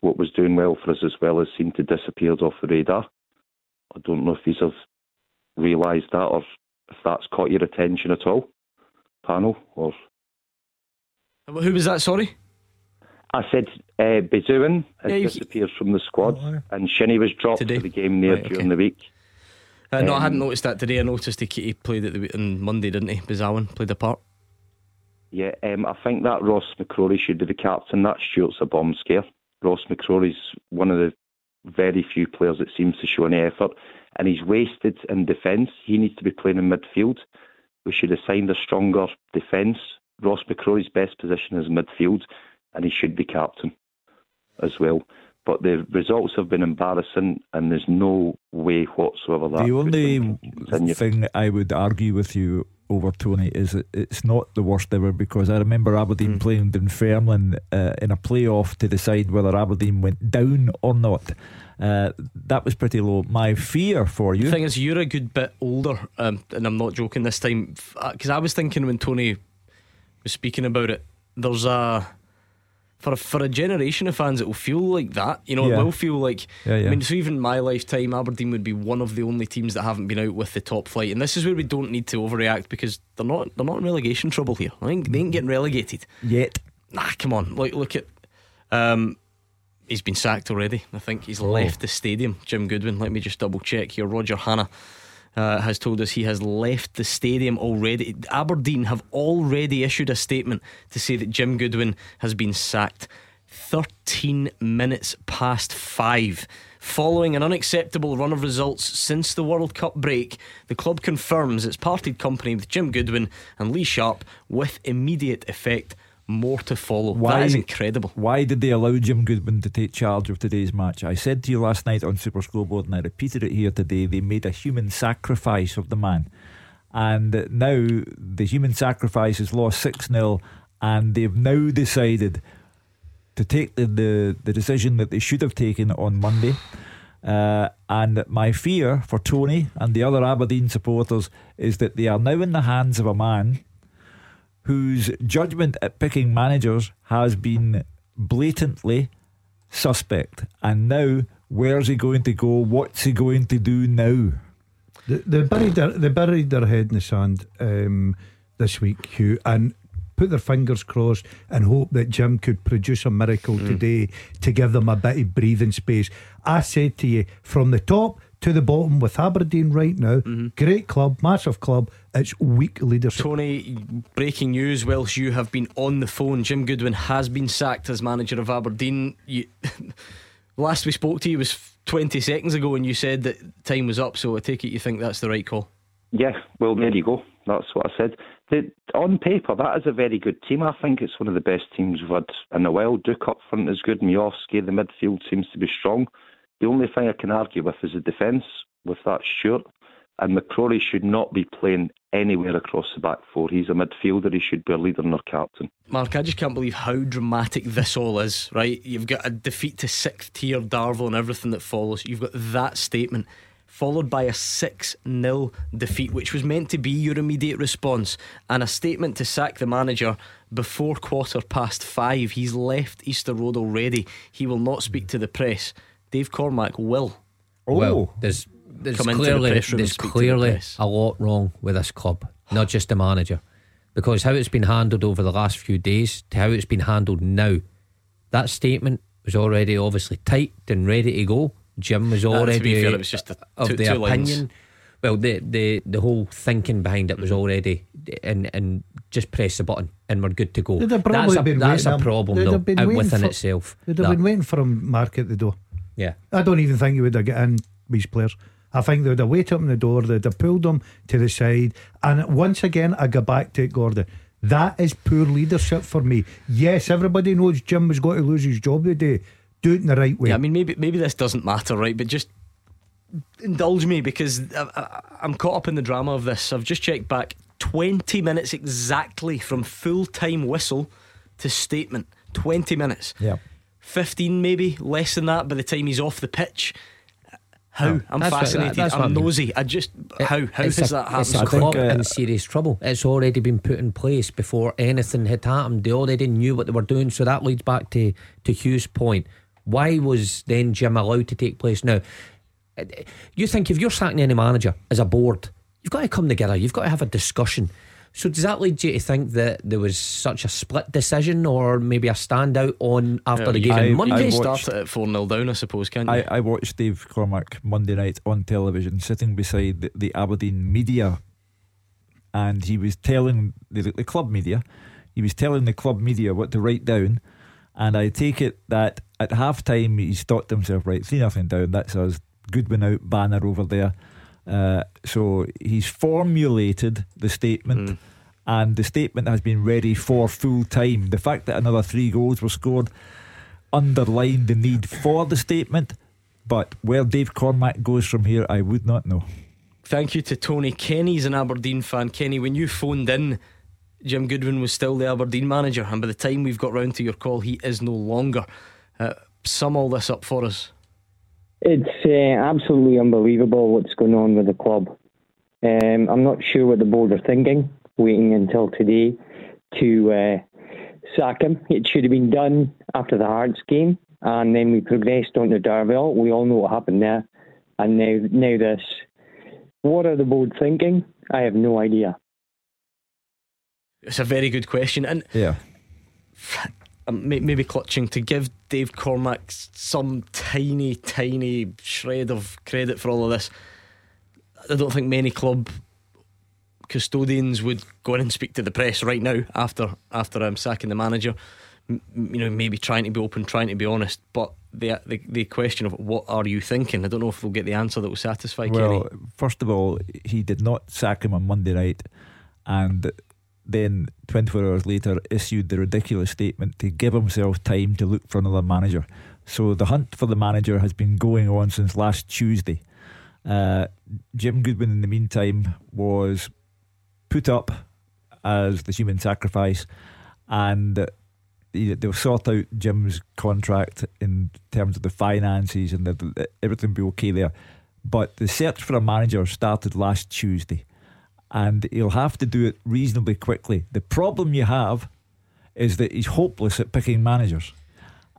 what was doing well for us as well, has seemed to disappeared off the radar. I don't know if he's have realised that or if that's caught your attention at all, panel. Or Who was that, sorry? I said uh, has Yeah, disappeared from the squad, and Shinnie was dropped Today? for the game there Right, during okay. the week. Uh, no, I Um, hadn't noticed that today. I noticed he, he played at the on Monday, didn't he? Besuijen played a part. Yeah, um, I think that Ross McCrorie should be the captain. That Stewart's a bomb scare. Ross McCrorie's one of the very few players that seems to show any effort, and he's wasted in defence. He needs to be playing in midfield. We should have signed a stronger defence. Ross McCrorie's best position is midfield, and he should be captain as well. But the results have been embarrassing, and there's no way whatsoever that The only continue. thing I would argue with you over Tony is that it's not the worst ever because I remember Aberdeen playing Dunfermline uh, in a playoff to decide whether Aberdeen went down or not. Uh, that was pretty low. My fear for you. The thing is, you're a good bit older, um, and I'm not joking this time, because I was thinking when Tony was speaking about it, there's a for a, for a generation of fans, it will feel like that. You know, Yeah. it will feel like. Yeah, yeah. I mean, so even my lifetime, Aberdeen would be one of the only teams that haven't been out with the top flight, and this is where we don't need to overreact because they're not they're not in relegation trouble here. I think they ain't getting relegated Yet. Nah, come on. Like, look at. Um, he's been sacked already. I think he's left the stadium. Jim Goodwin. Let me just double check here. Roger Hannah uh, has told us he has left the stadium already. Aberdeen have already issued a statement to say that Jim Goodwin has been sacked. 13 minutes past five. Following an unacceptable run of results since the World Cup break, the club confirms it's parted company with Jim Goodwin and Lee Sharp with immediate effect. More to follow. Why, that is incredible. Why did they allow Jim Goodwin to take charge of today's match? I said to you last night on Super Scoreboard, and I repeated it here today. They made a human sacrifice of the man, and now the human sacrifice has lost six 0 and they've now decided to take the, the, the decision that they should have taken on Monday. Uh, and my fear for Tony and the other Aberdeen supporters is that they are now in the hands of a man whose judgment at picking managers has been blatantly suspect. And now, where's he going to go? What's he going to do now? They, they buried their they buried their head in the sand um, this week, Hugh, and put their fingers crossed and hope that Jim could produce a miracle today to give them a bit of breathing space. I said to you, from the top to the bottom with Aberdeen right now, mm-hmm. great club, massive club. It's weak leadership. Tony, breaking news whilst you have been on the phone. Jim Goodwin has been sacked as manager of Aberdeen. You, last we spoke to you was 20 seconds ago and you said that time was up, so I take it you think that's the right call. Yeah, well, there you go. That's what I said. The, on paper, that is a very good team. I think it's one of the best teams we've had in a while. Duk up front is good. Miovski, the midfield seems to be strong. The only thing I can argue with is the defence with that Stewart. And McCrorie should not be playing anywhere across the back four. He's a midfielder. He should be a leader and a captain. Mark, I just can't believe how dramatic this all is, right? You've got a defeat to sixth tier Darvel and everything that follows. You've got that statement, followed by a 6 0 defeat, which was meant to be your immediate response, and a statement to sack the manager before quarter past five. He's left Easter Road already. He will not speak to the press. Dave Cormack will. Well, there's there's Come into the clearly press room there's speak to the clearly press. a lot wrong with this club, not just the manager, because how it's been handled over the last few days to how it's been handled now. That statement was already obviously typed and ready to go. Jim was Uh, to already be fair, it was just a- of two- the two lines. opinion. Well, the the the whole thinking behind it was Mm-hmm. already, and and just press the button and we're good to go. That's a, been that's a problem though, have been within for- itself. They'd have That- been waiting for him, Mark, at the door. Yeah. I don't even think he would have got in these players. I think they would have waited up in the door, they'd have pulled them to the side. And once again, I go back to it, Gordon. That is poor leadership for me. Yes, everybody knows Jim was going to lose his job today. Do it in the right way. Yeah, I mean, maybe maybe this doesn't matter, right? But just indulge me because I, I, I'm caught up in the drama of this. I've just checked back 20 minutes exactly from full time whistle to statement. 20 minutes. Yeah. 15 maybe, less than that by the time he's off the pitch. How? Oh, I'm that's fascinated. I'm nosy. I just It- how how has a, that It's a happened? club uh, in serious trouble. It's already been put in place before anything had happened. They already knew what they were doing. So that leads back to to Hugh's point. Why was then Jim allowed to take place? Now, you think if you're sacking any manager as a board, you've got to come together. You've got to have a discussion. So does that lead you to think that there was such a split decision, or maybe a standout on after Yeah, the game can- on you Monday? can start it at 4 0 down, I suppose, can't you? I, I watched Dave Cormack Monday night on television sitting beside the, the Aberdeen media and he was telling the, the club media he was telling the club media what to write down and I take it that at half time he's thought to himself right 3 nothing down that's us Goodwin out banner over there uh, so he's formulated the statement and the statement has been ready for full time the fact that another three goals were scored underlined the need for the statement, but where Dave Cormack goes from here, I would not know. Thank you to Tony. Kenny's an Aberdeen fan. Kenny, when you phoned in, Jim Goodwin was still the Aberdeen manager, and by the time we've got round to your call, he is no longer. Uh, sum all this up for us. It's uh, absolutely unbelievable what's going on with the club. Um, I'm not sure what the board are thinking, waiting until today to uh, sack him. It should have been done after the Hearts game, and then we progressed on to Darvel. We all know what happened there, and now now this. What are the board thinking? I have no idea. It's a very good question, and Yeah. May- maybe clutching to give Dave Cormack some tiny, tiny shred of credit for all of this. I don't think many club custodians would go in and speak to the press right now after after um, sacking the manager. M- you know, maybe trying to be open, trying to be honest, but the, the the question of what are you thinking? I don't know if we'll get the answer that will satisfy Well, Kenny. first of all, he did not sack him on Monday night, and then 24 hours later issued the ridiculous statement to give himself time to look for another manager. So the hunt for the manager has been going on since last Tuesday. Uh, Jim Goodwin, in the meantime, was put up as the human sacrifice, and they- they'll sort out Jim's contract in terms of the finances and the, everything be okay there. But the search for a manager started last Tuesday, and he'll have to do it reasonably quickly. The problem you have is that he's hopeless at picking managers,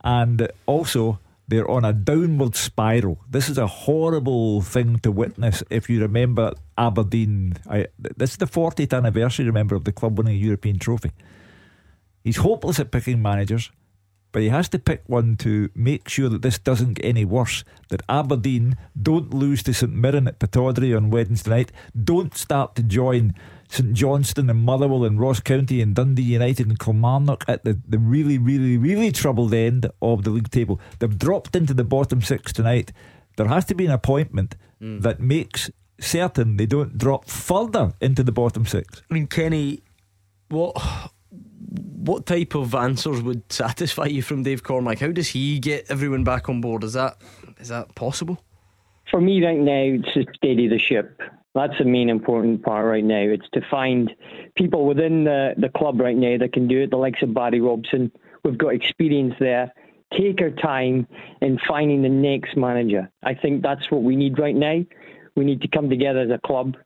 and also they're on a downward spiral. This is a horrible thing to witness. If you remember Aberdeen, I, this is the 40th anniversary, remember, of the club winning a European trophy. He's hopeless at picking managers, but he has to pick one to make sure that this doesn't get any worse. That Aberdeen don't lose to St Mirren at Pittodrie on Wednesday night, don't start to join St Johnstone and Motherwell and Ross County and Dundee United and Kilmarnock at the, the really, really, really troubled end of the league table. They've dropped into the bottom six tonight. There has to be an appointment mm. that makes certain they don't drop further into the bottom six. I mean, Kenny, what what type of answers would satisfy you from Dave Cormack? How does he get everyone back on board? Is that is that possible? For me right now, it's to steady the ship. That's the main important part right now. It's to find people within the, the club right now that can do it, the likes of Barry Robson. We've got experience there. Take our time in finding the next manager. I think that's what we need right now. We need to come together as a club,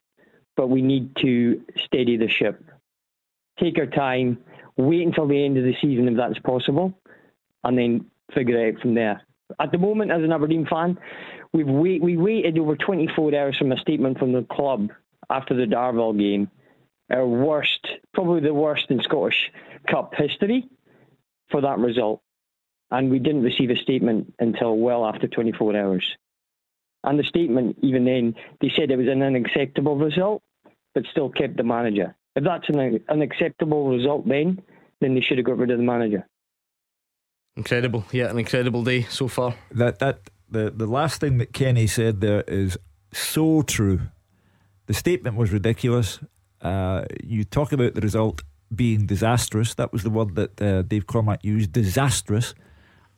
but we need to steady the ship. Take our time, wait until the end of the season if that's possible, and then figure it out from there. At the moment, as an Aberdeen fan, we've wait, we waited over 24 hours from a statement from the club after the Darvel game. Our worst, probably the worst in Scottish Cup history for that result. And we didn't receive a statement until well after 24 hours. And the statement, even then, they said it was an unacceptable result, but still kept the manager. If that's an unacceptable result, then then they should have got rid of the manager. Incredible, yeah, an incredible day so far. That that the the last thing that Kenny said there is so true. The statement was ridiculous. Uh, you talk about the result being disastrous. That was the word that uh, Dave Cormack used, disastrous.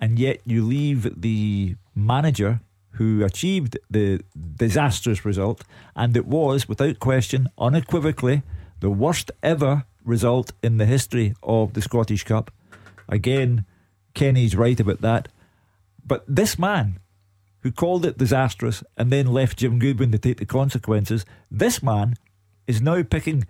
And yet you leave the manager who achieved the disastrous result, and it was, without question, unequivocally, the worst ever result in the history of the Scottish Cup. Again, Kenny's right about that. But this man, who called it disastrous and then left Jim Goodwin to take the consequences, this man is now picking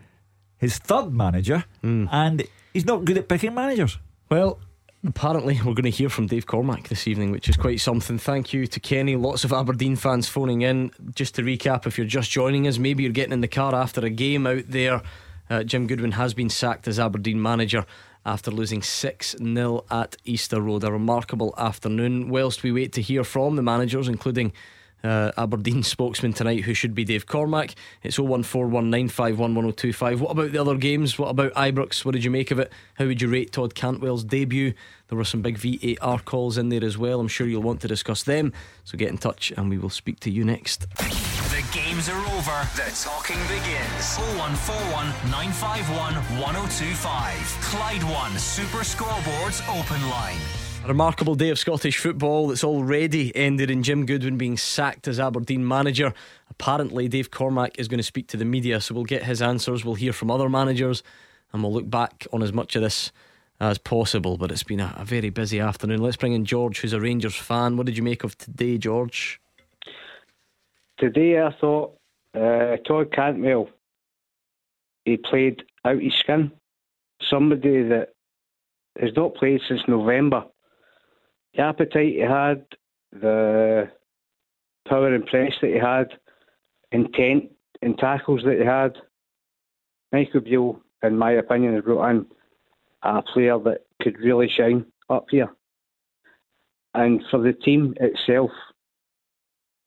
his third manager, hmm. and he's not good at picking managers. Well, apparently we're going to hear from Dave Cormack this evening, which is quite something. Thank you to Kenny. Lots of Aberdeen fans phoning in. Just to recap, if you're just joining us, maybe you're getting in the car after a game out there. Uh, Jim Goodwin has been sacked as Aberdeen manager after losing 6 0 at Easter Road. A remarkable afternoon. Whilst we wait to hear from the managers, including uh, Aberdeen spokesman tonight, who should be Dave Cormack. It's 01419511025. What about the other games? What about Ibrox? What did you make of it? How would you rate Todd Cantwell's debut? There were some big VAR calls in there as well. I'm sure you'll want to discuss them. So get in touch and we will speak to you next. The games are over. The talking begins. 0141 951 1025. Clyde One Super Scoreboards Open Line. A remarkable day of Scottish football that's already ended in Jim Goodwin being sacked as Aberdeen manager. Apparently, Dave Cormack is going to speak to the media, so we'll get his answers. We'll hear from other managers, and we'll look back on as much of this as possible. But it's been a, a very busy afternoon. Let's bring in George, who's a Rangers fan. What did you make of today, George? Today I thought uh, Todd Cantwell, he played out his skin. Somebody that has not played since November. The appetite he had, the power and press that he had, intent and tackles that he had. Michael Beale, in my opinion, has brought in a player that could really shine up here. And for the team itself,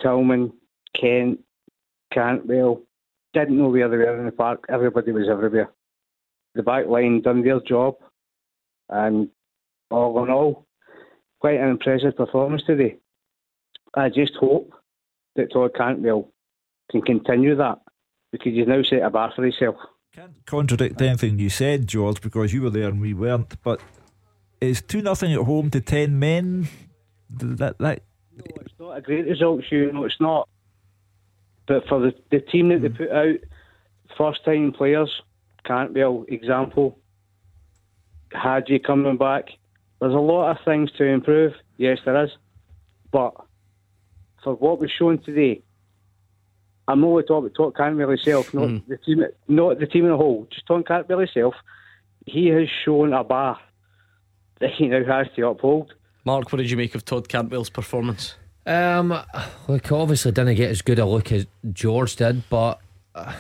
Tillman, Kent, Cantwell didn't know where they were in the park. Everybody was everywhere. The back line done their job, and all in all, quite an impressive performance today. I just hope that Todd Cantwell can continue that because he's now set a bar for himself. Can't contradict anything you said, George, because you were there and we weren't. But it's two nothing at home to ten men? That that No, it's not a great result, Hugh. No, it's not. But for the, the team that they hmm. put out, first time players, Cantwell, example, Hagi coming back, there's a lot of things to improve. Yes, there is. But for what was shown today, I'm only talking about Todd Cantwell himself, not the team, not the team in a whole. Just Todd Cantwell himself. He has shown a bar that he now has to uphold. Mark, what did you make of Todd Cantwell's performance? Um, like obviously didn't get as good a look as George did, but uh,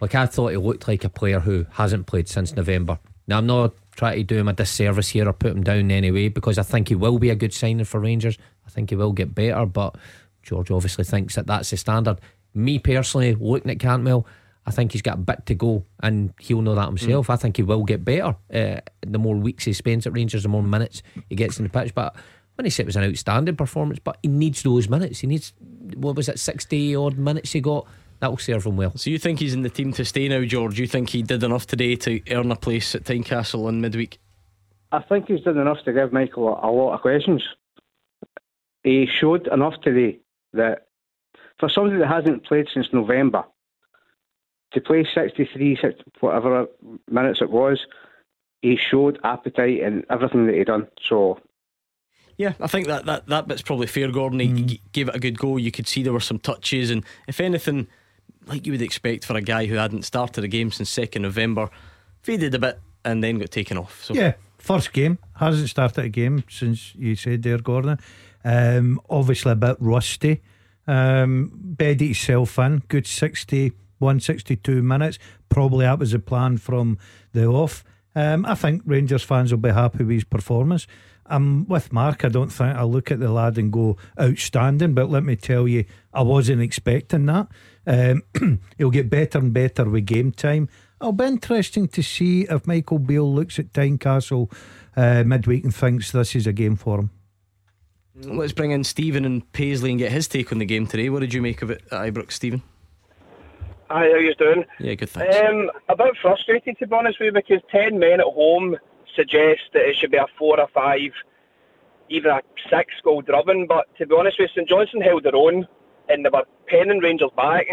like I thought he looked like a player who hasn't played since November. Now I'm not trying to do him a disservice here or put him down anyway because I think he will be a good signing for Rangers. I think he will get better, but George obviously thinks that that's the standard. Me personally, looking at Cantwell, I think he's got a bit to go, and he'll know that himself. I think he will get better. Uh, the more weeks he spends at Rangers, the more minutes he gets in the pitch. But when he said it was an outstanding performance, but he needs those minutes. He needs what was it, sixty odd minutes he got. That will serve him well. So you think he's in the team to stay now, George? You think he did enough today to earn a place at Tynecastle in midweek? I think he's done enough to give Michael a, a lot of questions. He showed enough today that for somebody that hasn't played since November, to play 63, 60, whatever minutes it was, he showed appetite in everything that he done. So Yeah, I think that, that, that bit's probably fair, Gordon. He mm. g- gave it a good go. You could see there were some touches, and if anything, like you would expect for a guy who hadn't started a game since 2nd November, faded a bit and then got taken off. So Yeah, first game. Hasn't started a game since you said there, Gordon. Um, obviously a bit rusty. Um, bedded himself in. Good 60, 162 minutes. Probably that was the plan from the off. Um, I think Rangers fans will be happy with his performance. I'm with Mark. I don't think I look at the lad and go outstanding, but let me tell you, I wasn't expecting that. Um, he'll get better and better with game time. It'll be interesting to see if Michael Beale looks at Tynecastle uh, midweek and thinks this is a game for him. let's bring in Stephen and Paisley and get his take on the game today. What did you make of it at Ibrox, Stephen? Hi, how are you doing? Yeah, good, thanks. Um, a bit frustrated to be honest with you because ten men at home suggest that it should be a four or five, even a six goal drubbing. But to be honest with you, St Johnstone held their own and they were penning Rangers back.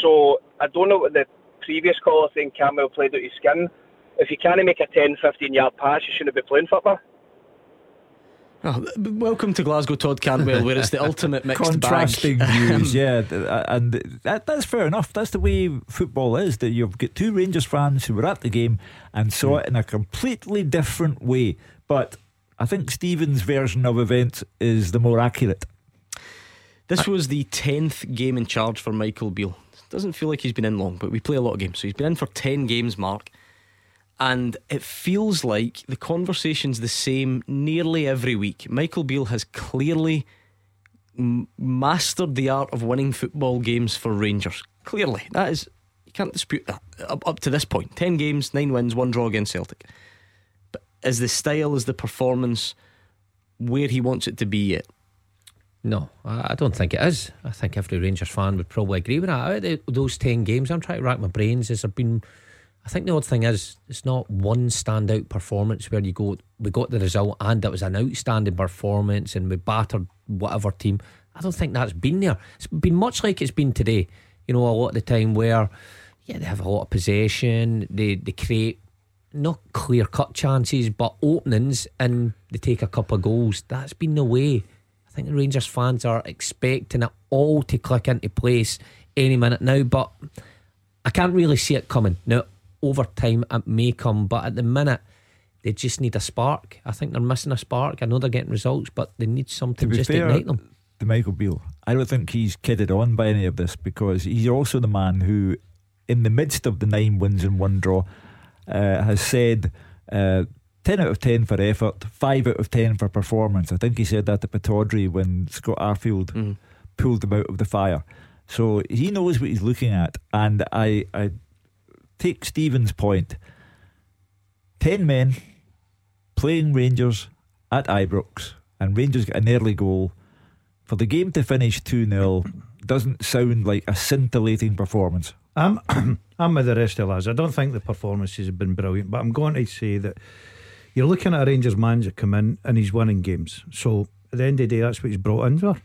So I don't know what the previous caller saying Campbell played out his skin. If you can't make a 10, 15 yard pass, you shouldn't be playing football. Oh, welcome to Glasgow, Todd Cantwell, where it's the ultimate mixed Contrasting bag. views, yeah, uh, and that, that's fair enough. That's the way football is. That you've got two Rangers fans who were at the game and saw it in a completely different way. But I think Stephen's version of events is the more accurate. This was the 10th game in charge for Michael Beale. Doesn't feel like he's been in long, but we play a lot of games. So he's been in for 10 games, Mark. And it feels like the conversation's the same nearly every week. Michael Beale has clearly m- mastered the art of winning football games for Rangers. Clearly. That is, you can't dispute that up, up to this point. 10 games, 9 wins, 1 draw against Celtic. But is the style, is the performance where he wants it to be yet? No, I don't think it is. I think every Rangers fan would probably agree with that. Those 10 games, I'm trying to rack my brains. Has there been. I think the odd thing is, it's not one standout performance where you go, we got the result and it was an outstanding performance and we battered whatever team. I don't think that's been there. It's been much like it's been today. You know, a lot of the time where, yeah, they have a lot of possession, they, they create not clear cut chances, but openings and they take a couple of goals. That's been the way. Think the Rangers fans are expecting it all to click into place any minute now, but I can't really see it coming. Now, over time, it may come, but at the minute, they just need a spark. I think they're missing a spark. I know they're getting results, but they need To something be just fair, to ignite them. to Michael Beale, I don't think he's kidded on by any of this because he's also the man who, in the midst of the nine wins and one draw, uh, has said uh, 10 out of 10 for effort, 5 out of 10 for performance. I think he said that to Pittodrie when Scott Arfield hmm. pulled him out of the fire. So he knows what he's looking at. And I, I take Stephen's point 10 men playing Rangers at Ibrox, and Rangers get an early goal. For the game to finish 2 0 doesn't sound like a scintillating performance. I'm, I'm with the rest of the lads. I don't think the performances have been brilliant, but I'm going to say that you're looking at a Rangers manager come in and he's winning games. So at the end of the day, that's what he's brought in for.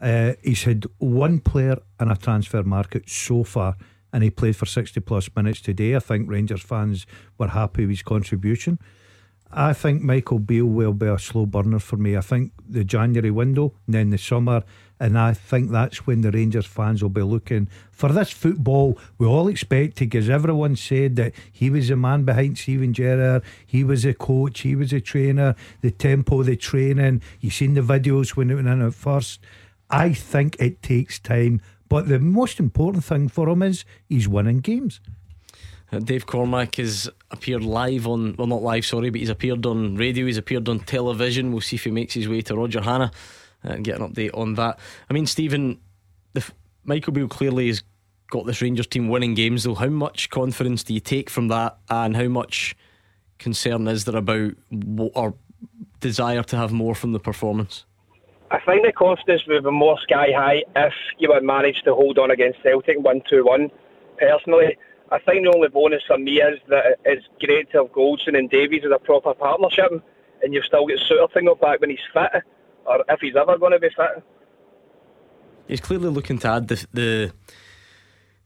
Uh, he's had one player in a transfer market so far, and he played for 60 plus minutes today. I think Rangers fans were happy with his contribution. I think Michael Beale will be a slow burner for me. I think the January window, and then the summer, and I think that's when the Rangers fans will be looking for this football we all expected because everyone said that he was the man behind Steven Gerrard, he was a coach, he was a trainer, the tempo, the training. You've seen the videos when it went in at first. I think it takes time, but the most important thing for him is he's winning games. Dave Cormack has appeared live on, well, not live, sorry, but he's appeared on radio, he's appeared on television. We'll see if he makes his way to Roger Hannah uh, and get an update on that. I mean, Stephen, the, Michael Beale clearly has got this Rangers team winning games, though. How much confidence do you take from that, and how much concern is there about or desire to have more from the performance? I think the confidence would be more sky high if you had managed to hold on against Celtic 1 2 1. Personally, I think the only bonus for me is that it's great to have Goldson and Davies as a proper partnership, and you've still got Southerfield back when he's fit, or if he's ever going to be fit. He's clearly looking to add the, the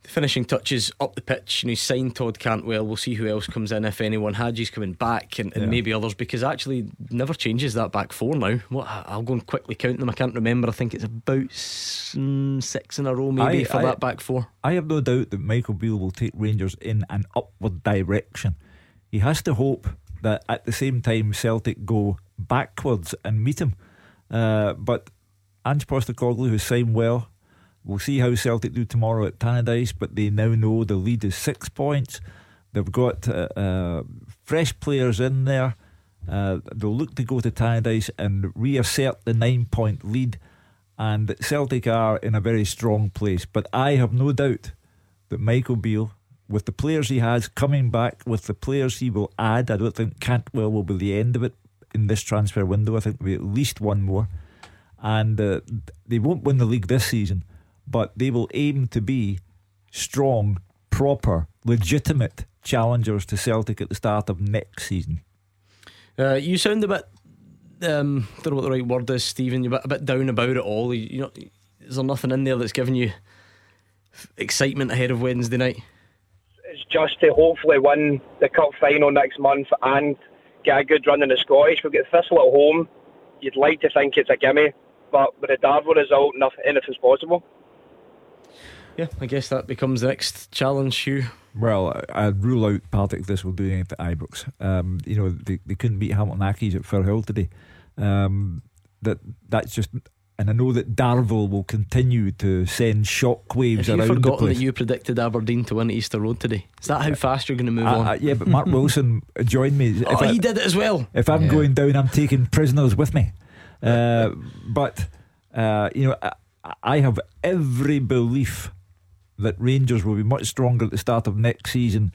the finishing touches up the pitch. And he's signed Todd Cantwell. We'll see who else comes in, if anyone. Hagi's coming back, and, and Yeah. maybe others, because actually never changes that back four now. What I'll go and quickly count them. I can't remember. I think it's about mm, six in a row, maybe I- for I- that back four. I have no doubt that Michael Beale will take Rangers in an upward direction. He has to hope that at the same time Celtic go backwards and meet him. Uh, but Ange Postecoglou who's signed well. We'll see how Celtic do tomorrow at Tannadice, but they now know the lead is six points. They've got uh, uh, fresh players in there. Uh, they'll look to go to Tannadice and reassert the nine point lead. And Celtic are in a very strong place. But I have no doubt that Michael Beale, with the players he has coming back, with the players he will add, I don't think Cantwell will be the end of it in this transfer window. I think there'll be at least one more. And uh, they won't win the league this season, but they will aim to be strong, proper, legitimate challengers to Celtic at the start of next season. Uh, you sound a bit. Um, don't know what the right word is, Stephen. You're a bit, a bit down about it all. You, you know, is there nothing in there that's giving you excitement ahead of Wednesday night? It's just to hopefully win the cup final next month and get a good run in the Scottish. We've got Thistle at home. You'd like to think it's a gimme, but with a Darvel result, nothing, anything's possible. Yeah, I guess that becomes the next challenge, Hugh. Well, I- I'd rule out Partick this will do anything at Ibrox. Um, you know, they, they couldn't beat Hamilton Accies at Firhill today. Um, that that's just, and I know that Darvel will continue to send shockwaves Have you around the forgotten place. that you predicted Aberdeen to win at Easter Road today? Is that how fast you're going to move Uh, on? uh, yeah, but Mark Wilson joined me. Oh, he did it as well. If I'm Yeah. going down, I'm taking prisoners with me. Uh, but uh, you know, I, I have every belief that Rangers will be much stronger at the start of next season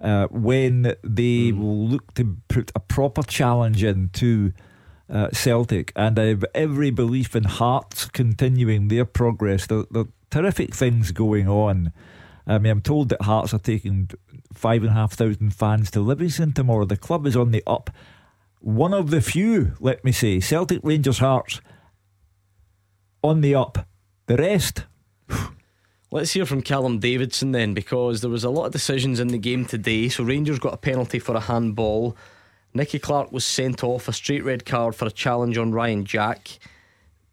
uh, when they will look to put a proper challenge into uh, Celtic, and I have every belief in Hearts continuing their progress. There, there are terrific things going on. I mean, I'm told that Hearts are taking five and a half thousand fans to Livingston tomorrow. The club is on the up. One of the few, let me say, Celtic Rangers Hearts on the up. The rest, Let's hear from Callum Davidson then, because there was a lot of decisions in the game today. So Rangers got a penalty for a handball. Nicky Clark was sent off a straight red card for a challenge on Ryan Jack.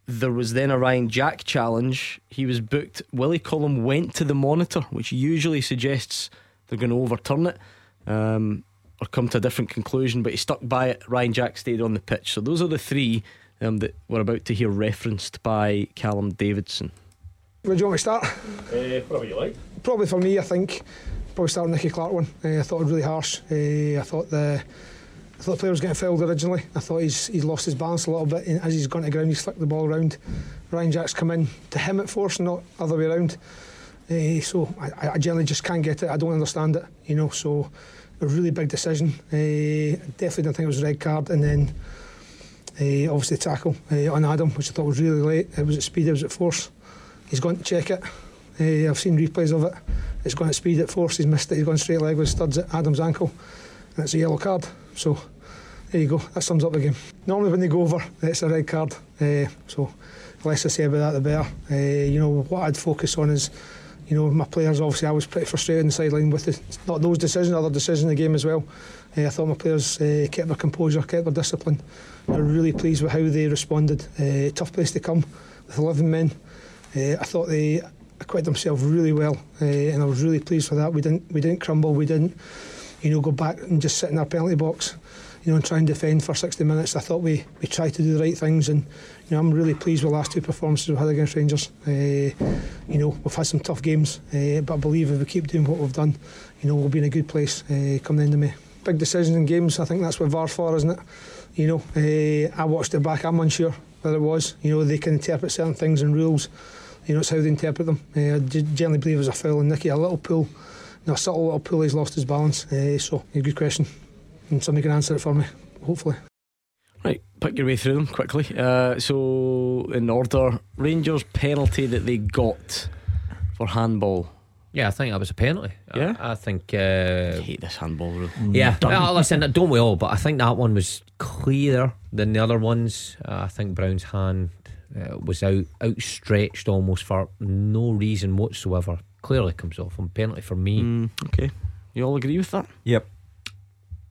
There was then a Ryan Jack challenge. He was booked. Willie Collum went to the monitor, which usually suggests they're going to overturn it um, or come to a different conclusion, but he stuck by it. Ryan Jack stayed on the pitch. So those are the three um, that we're about to hear referenced by Callum Davidson. Where do you want me to start? Uh, whatever you like. Probably for me, I think probably start with Nicky Clark one. Uh, I thought it was really harsh. Uh, I thought the I thought the player was getting fouled originally. I thought he's he's lost his balance a little bit. And as he's gone to ground, he's flicked the ball around. Ryan Jack's come in to him at force, not other way around. Uh, so I, I generally just can't get it. I don't understand it, you know. So a really big decision. Uh, definitely didn't think it was a red card. And then uh, obviously tackle uh, on Adam, which I thought was really late. It was at speed, it was at force. He's gone to check it. Uh, I've seen replays of it. It's gone at speed at force. He's missed it. He's gone straight leg with studs at Adam's ankle, and it's a yellow card. So there you go. That sums up the game. Normally when they go over, it's a red card. Uh, so the less I say about that, the better. Uh, you know what I'd focus on is. You know, my players obviously I was pretty frustrated on the sideline with the, not those decisions, other decisions in the game as well. Uh, I thought my players kept their composure, kept their discipline. I'm really pleased with how they responded. Tough place to come with 11 men. Uh, I thought they acquitted themselves really well, uh, and I was really pleased with that. We didn't we didn't crumble. We didn't, you know, go back and just sit in our penalty box, you know, and try and defend for 60 minutes. I thought we we tried to do the right things, and you know, I'm really pleased with the last two performances we've had against Rangers. Uh, you know, we've had some tough games, but I believe if we keep doing what we've done, you know, we'll be in a good place come the end of May. Big decisions in games. I think that's what VAR for, isn't it? You know, I watched it back. I'm unsure whether it was. You know, they can interpret certain things and rules. You know, it's how they interpret them. Uh, I generally believe it was a foul on Nicky, a little pull, no, a subtle little pull. He's lost his balance. Uh, so, a good question, and somebody can answer it for me, hopefully. Right, pick your way through them quickly. Uh, so, in order, Rangers penalty that they got for handball. Yeah, I think that was a penalty. Yeah? I, I think. Uh, I hate this handball rule. Yeah, well, listen, don't we all? But I think that one was clearer than the other ones. Uh, I think Brown's hand uh, was out outstretched almost for no reason whatsoever. Clearly comes off on penalty for me. Mm, okay, you all agree with that? Yep.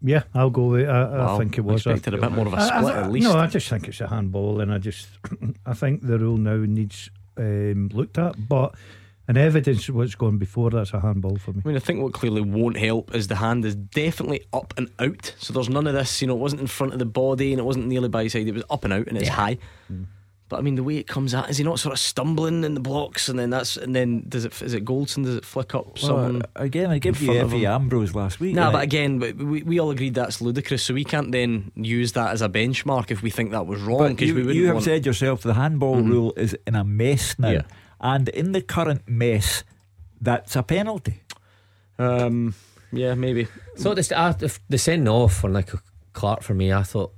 Yeah, I'll go with. I, Wow, I think it I was. expected a bit more of a I- I split th- at least. No, I just think it's a handball, and I just, I think the rule now needs um, looked at. But an evidence of what's gone before that's a handball for me. I mean, I think what clearly won't help is the hand is definitely up and out. So there's none of this, you know, it wasn't in front of the body and it wasn't nearly by his side. It was up and out and it's Yeah. high. But I mean, the way it comes out, is he not sort of stumbling in the blocks and then that's, and then does it, is it Goldson? Does it flick up someone? Again, I give in you front of Efe? Ambrose last week. Nah, right? but again, we, we, we all agreed that's ludicrous, so we can't then use that as a benchmark if we think that was wrong. Because you, we wouldn't you have want, said yourself the handball Mhm. rule is in a mess now, Yeah. and in the current mess, that's a penalty. Um, yeah, maybe. So the, uh, the, the sending off for Nick Clark for me, I thought,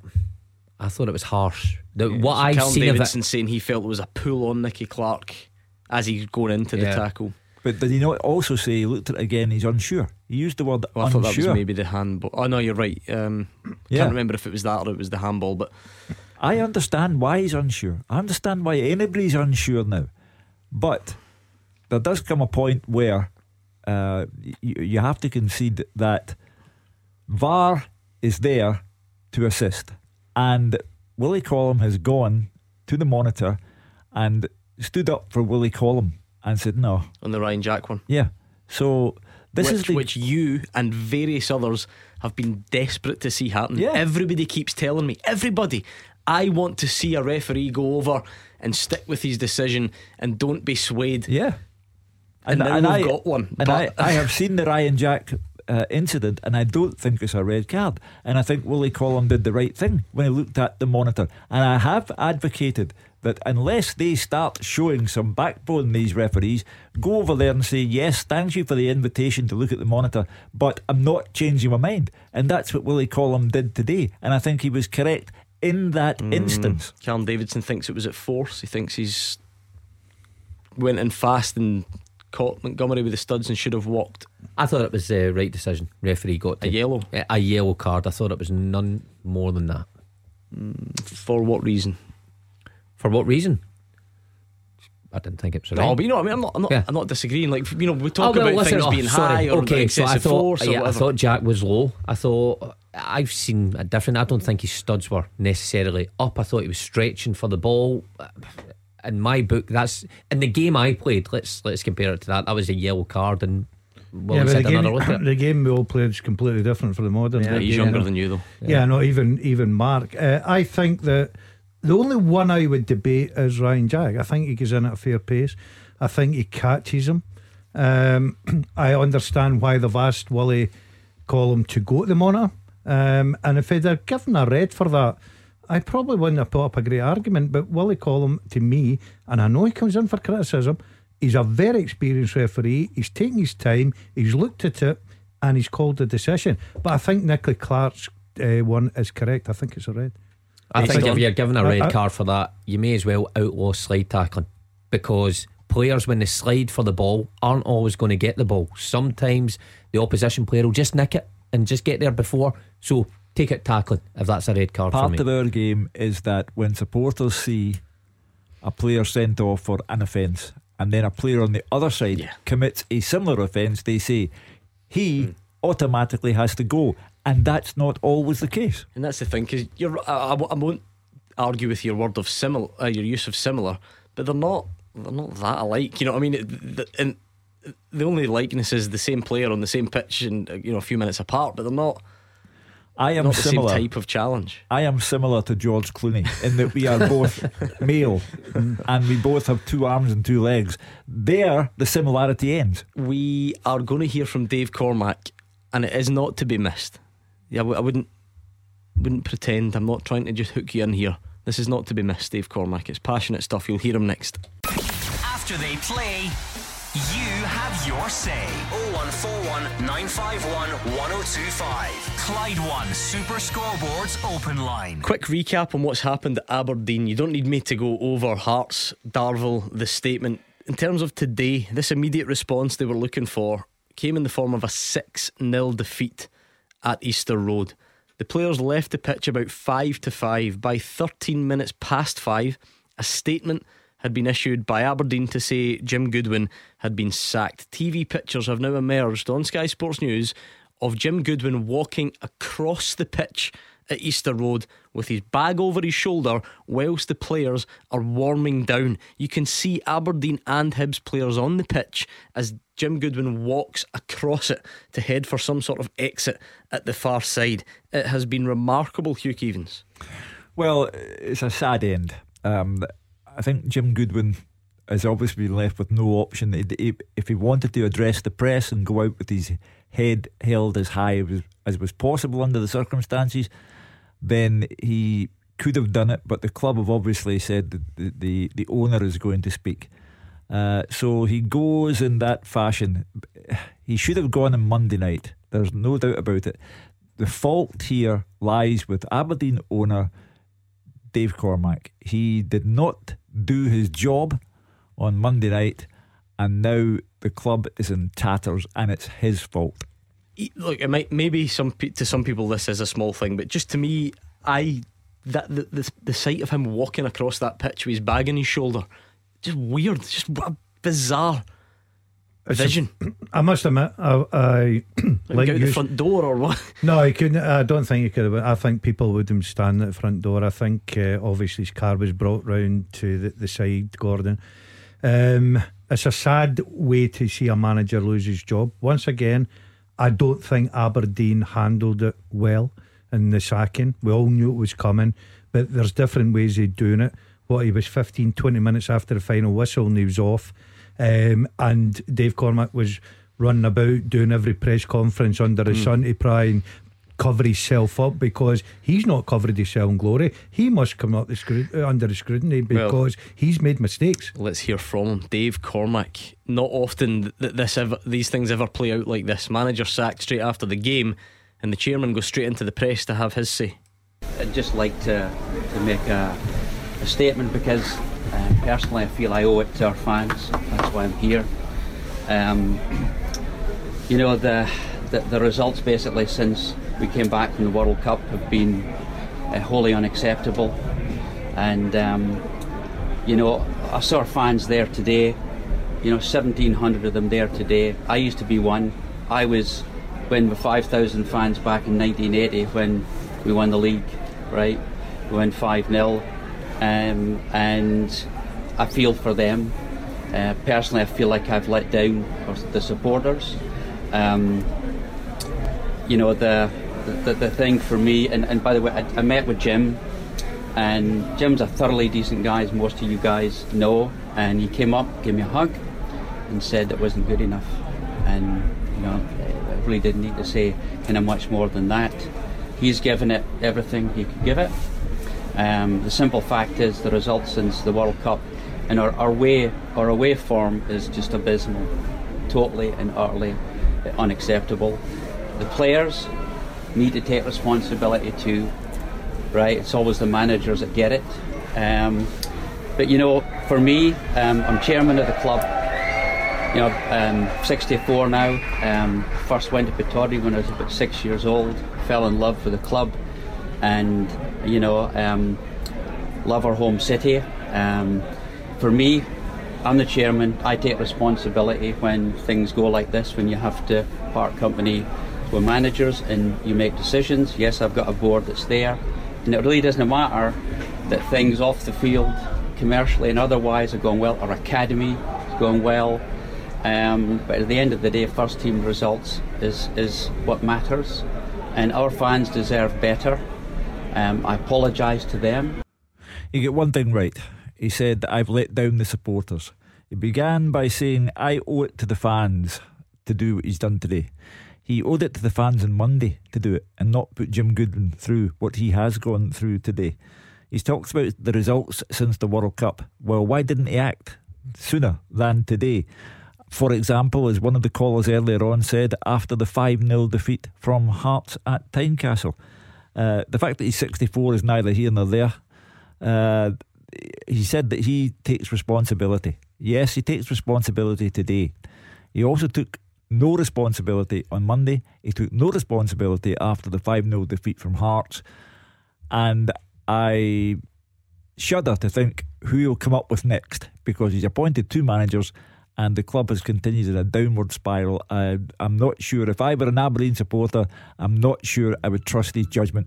I thought it was harsh. The, what So I've Callum seen Davidson of it, saying he felt it was a pull on Nicky Clark as he's going into the tackle. But did he not also say he looked at it again? He's unsure. He used the word Well, I thought that was maybe the handball. Oh no, you're right. Um, Yeah. Can't remember if it was that or it was the handball, but I understand why he's unsure. I understand why anybody's unsure now. But there does come a point where uh, you, you have to concede that VAR is there to assist. And Willie Collum has gone to the monitor and stood up for Willie Collum and said, no. on the Ryan Jack one. Yeah. So this which, is the. which you and various others have been desperate to see happen. Yeah. Everybody keeps telling me, everybody, I want to see a referee go over and stick with his decision and don't be swayed. Yeah. And, and we've I, got one. And I, but- I have seen the Ryan Jack uh, incident, and I don't think it's a red card. And I think Willie Collum did the right thing when he looked at the monitor. And I have advocated that unless they start showing some backbone, these referees, go over there and say, Yes, thank you for the invitation to look at the monitor, but I'm not changing my mind. And that's what Willie Collum did today. And I think he was correct in that Mm. instance. Callum Davidson thinks it was at force. He thinks he's went in fast and caught Montgomery with the studs and should have walked. I thought it was the right decision. Referee got A yellow. a, a yellow card. I thought it was none more than that. Mm, for what reason? For what reason? I didn't think it was right. No, but you know what I mean. I'm not. I'm not, Yeah. I'm not disagreeing. Like you know, we Oh, talk well, about listen, things oh, being sorry. high or okay, so I excessive thought, force or yeah, I thought Jack was low. I thought I've seen a different. I don't think his studs were necessarily up. I thought he was stretching for the ball. In my book, that's in the game I played. Let's let's compare it to that. That was a yellow card, and well, yeah, yeah, but the another look at game, the game we all played is completely different for the modern. Yeah, he's younger than you though. Yeah, no, even even Mark. Uh, I think that the only one I would debate is Ryan Jack. I think he goes in at a fair pace. I think he catches him. Um, I understand why they've asked Willie Collum to go to the monitor. Um, and if they'd have given a red for that, I probably wouldn't have put up a great argument. But Willie Collum, to me, and I know he comes in for criticism, he's a very experienced referee. He's taken his time, he's looked at it, and he's called the decision. But I think Nicky Clark's uh, one is correct. I think it's a red. I think if you're given a I- red I- card for that, you may as well outlaw slide tackling because players, when they slide for the ball, aren't always going to get the ball. Sometimes the opposition player will just nick it and just get there before. So take it tackling if that's a red card for Part me. of our game is that when supporters see a player sent off for an offence and then a player on the other side commits a similar offence, they say he Hmm. automatically has to go. And that's not always the case. And that's the thing, because you're. I, I, I won't argue with your word of similar, uh, your use of similar, but they're not. They're not that alike. You know what I mean? It- the- And the only likeness is the same player on the same pitch and uh, you know a few minutes apart, but they're not. I am not the similar. same type of challenge. I am similar to George Clooney in that we are both male and we both have two arms and two legs. There, the similarity ends. We are going to hear from Dave Cormack, and it is not to be missed. Yeah, I wouldn't wouldn't pretend. I'm not trying to just hook you in here. This is not to be missed, Dave Cormack. It's passionate stuff. You'll hear him next. After they play, you have your say. 0141 951 1025. Clyde One Super Scoreboards Open Line. Quick recap on what's happened at Aberdeen. You don't need me to go over Hearts, Darvel, the statement. In terms of today, this immediate response they were looking for came in the form of a 6 0 defeat at Easter Road. The players left the pitch about 5 to 5. By 13 minutes past 5, a statement had been issued by Aberdeen to say Jim Goodwin had been sacked. TV pictures have now emerged on Sky Sports News of Jim Goodwin walking across the pitch at Easter Road with his bag over his shoulder whilst the players are warming down. You can see Aberdeen and Hibs players on the pitch as Jim Goodwin walks across it to head for some sort of exit at the far side. It has been remarkable, Hugh Keevins. Well, it's a sad end. Um, I think Jim Goodwin has obviously been left with no option. If he wanted to address the press and go out with his head held as high as, as was possible under the circumstances, then he could have done it. But the club have obviously said that the, the, the owner is going to speak. Uh, so he goes in that fashion. He should have gone on Monday night. There's no doubt about it. The fault here lies with Aberdeen owner Dave Cormack. He did not do his job on Monday night, and now the club is in tatters, and it's his fault. Look, it might maybe some to some people this is a small thing, but just to me, I that the the, the sight of him walking across that pitch with his bag on his shoulder, just weird, just bizarre It's a- vision. I must admit, I, I Like out the front door or what? No, he couldn't. I don't think he could have. I think people would have stand at the front door. I think uh, obviously his car was brought round to the, the side, Gordon. Um, it's a sad way to see a manager lose his job. Once again, I don't think Aberdeen handled it well in the sacking. We all knew it was coming, but there's different ways of doing it. What he was 15, 20 minutes after the final whistle and he was off. Um, and Dave Cormack was running about doing every press conference under his Mm. sun to try and cover himself up because he's not covered himself in glory. He must come up the scru- uh, under the scrutiny Well- because he's made mistakes. Let's hear from him, Dave Cormack. Not often that this ever, these things ever play out like this. Manager sacked straight after the game, and the chairman goes straight into the press to have his say. I'd just like to, to make a, a statement because uh, personally I feel I owe it to our fans. That's why I'm here. Um, you know, the, the, the results basically since we came back from the World Cup have been uh, wholly unacceptable. And, um, you know, I saw our fans there today, you know, 1,700 of them there today. I used to be one. I was when the 5,000 fans back in 1980 when we won the league, right? We went 5 0. Um, and I feel for them. Uh, personally, I feel like I've let down the supporters. Um, you know, the, the, the thing for me, and, and by the way, I, I met with Jim, and Jim's a thoroughly decent guy, as most of you guys know. And he came up, gave me a hug, and said it wasn't good enough. And, you know, I really didn't need to say kind of much more than that. He's given it everything he could give it. Um, the simple fact is the results since the World Cup and our, our way our away form is just abysmal, totally and utterly unacceptable. The players need to take responsibility too, right? It's always the managers that get it. Um, but you know, for me, um, I'm chairman of the club. You know, um, 64 now. Um, first went to Pittodrie when I was about six years old. Fell in love with the club, and you know, um, love our home city. Um, for me, I'm the chairman. I take responsibility when things go like this. When you have to part company with managers and you make decisions. Yes, I've got a board that's there, and it really doesn't matter that things off the field, commercially and otherwise, are going well. Our academy is going well. Um, but at the end of the day, first team results is, is what matters, and our fans deserve better. Um, I apologise to them. You get one thing right. He said that I've let down the supporters. He began by saying, I owe it to the fans to do what he's done today. He owed it to the fans on Monday to do it and not put Jim Goodwin through what he has gone through today. He's talked about the results since the World Cup. Well, why didn't he act sooner than today? For example, as one of the callers earlier on said, after the 5 0 defeat from Hearts at Tynecastle. Uh, the fact that he's 64 is neither here nor there. Uh, he said that he takes responsibility. Yes, he takes responsibility today. He also took no responsibility on Monday. He took no responsibility after the 5 0 defeat from Hearts. And I shudder to think who he'll come up with next because he's appointed two managers and the club has continued in a downward spiral. I, I'm not sure. If I were an Aberdeen supporter, I'm not sure I would trust his judgment.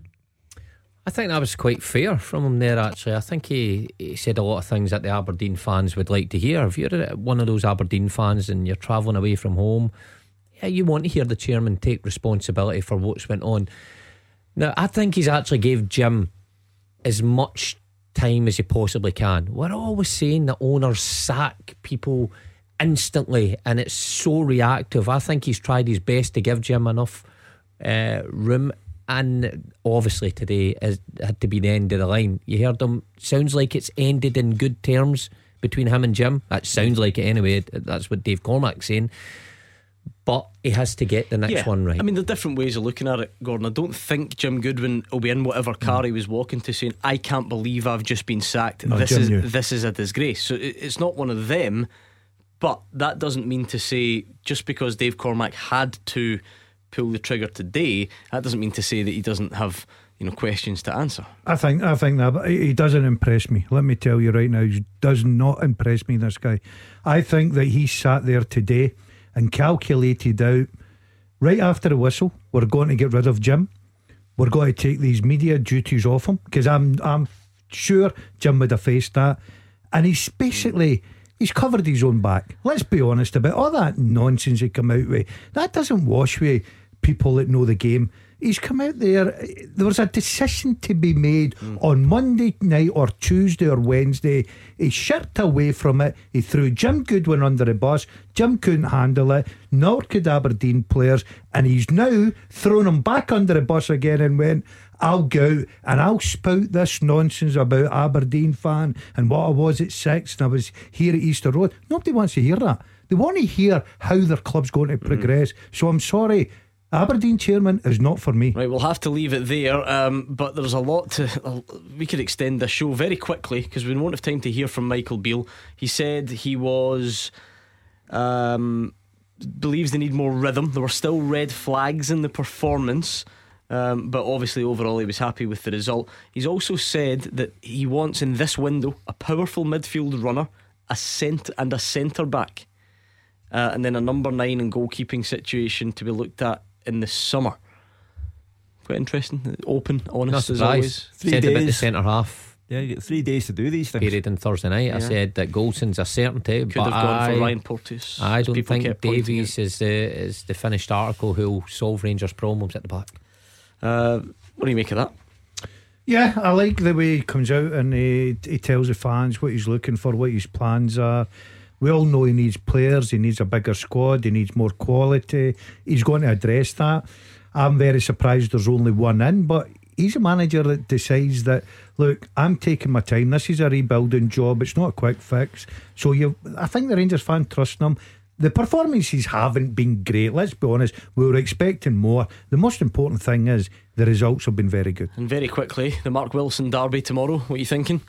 I think that was quite fair from him there, actually. I think he, he said a lot of things that the Aberdeen fans would like to hear. If you're one of those Aberdeen fans and you're travelling away from home, yeah, you want to hear the chairman take responsibility for what's went on. Now, I think he's actually gave Jim as much time as he possibly can. We're always saying that owners sack people instantly and it's so reactive. I think he's tried his best to give Jim enough uh, room and obviously today is, had to be the end of the line. You heard him. Sounds like it's ended in good terms between him and Jim. That sounds like it anyway. That's what Dave Cormack's saying. But he has to get the next yeah. one right. I mean, there are different ways of looking at it, Gordon. I don't think Jim Goodwin will be in whatever car he was walking to saying, "I can't believe I've just been sacked. No, this Jim is knew. this is a disgrace." So it's not one of them. But that doesn't mean to say just because Dave Cormack had to pull the trigger today, that doesn't mean to say that he doesn't have you know questions to answer. I think I think that he doesn't impress me. Let me tell you right now, he does not impress me. This guy, I think that he sat there today and calculated out right after the whistle. We're going to get rid of Jim. We're going to take these media duties off him because I'm I'm sure Jim would have faced that, and he's basically. He's covered his own back. Let's be honest about all that nonsense he come out with. That doesn't wash with people that know the game. He's come out there. There was a decision to be made mm. on Monday night or Tuesday or Wednesday. He shirked away from it. He threw Jim Goodwin under the bus. Jim couldn't handle it, nor could Aberdeen players. And he's now thrown him back under the bus again and went, I'll go out and I'll spout this nonsense about Aberdeen fan and what I was at six and I was here at Easter Road. Nobody wants to hear that. They want to hear how their club's going to progress. So I'm sorry. Aberdeen chairman is not for me. Right, we'll have to leave it there. Um, but there's a lot to. Uh, we could extend the show very quickly because we won't have time to hear from Michael Beale. He said he was. Um, believes they need more rhythm. There were still red flags in the performance. Um, but obviously, overall, he was happy with the result. He's also said that he wants in this window a powerful midfield runner, a centre and a centre back, uh, and then a number nine and goalkeeping situation to be looked at in the summer. Quite interesting, open, honest Not as surprised. always. Said about the centre half. Yeah, you get three days to do these things. Period on Thursday night. I said that Goldson's a certainty. Could but have gone I, for Ryan Porteous. I don't think Davies is the is the finished article who'll solve Rangers' problems at the back. Uh, what do you make of that? Yeah, I like the way he comes out and he, he tells the fans what he's looking for, what his plans are. We all know he needs players, he needs a bigger squad, he needs more quality. He's going to address that. I'm very surprised there's only one in, but he's a manager that decides that look, I'm taking my time. This is a rebuilding job. It's not a quick fix. So you, I think the Rangers fan trusting him. The performances haven't been great. Let's be honest. We were expecting more. The most important thing is the results have been very good. And very quickly, the Mark Wilson derby tomorrow. What are you thinking?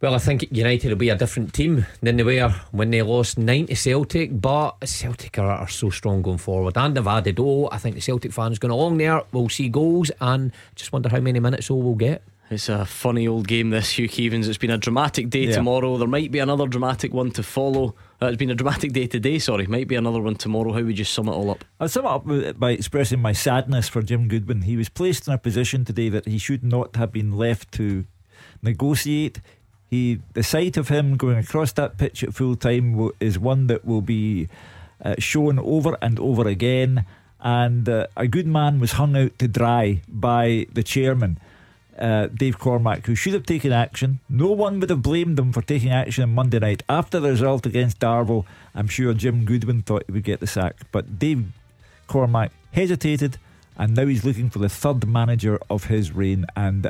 Well, I think United will be a different team than they were when they lost 9 to Celtic, but Celtic are, are so strong going forward. And they've added, oh, I think the Celtic fans going along there will see goals and just wonder how many minutes all will get. It's a funny old game, this, Hugh Keevins. It's been a dramatic day Yeah. tomorrow. There might be another dramatic one to follow. It's been a dramatic day today, sorry. Might be another one tomorrow. How would you sum it all up? I'll sum it up by expressing my sadness for Jim Goodwin. He was placed in a position today that he should not have been left to negotiate. He, the sight of him going across that pitch at full time is one that will be uh, shown over and over again. And uh, a good man was hung out to dry by the chairman. Uh, Dave Cormack, who should have taken action. No one would have blamed him for taking action on Monday night. After the result against Darvel, I'm sure Jim Goodwin thought he would get the sack. But Dave Cormack hesitated, and now he's looking for the third manager of his reign. And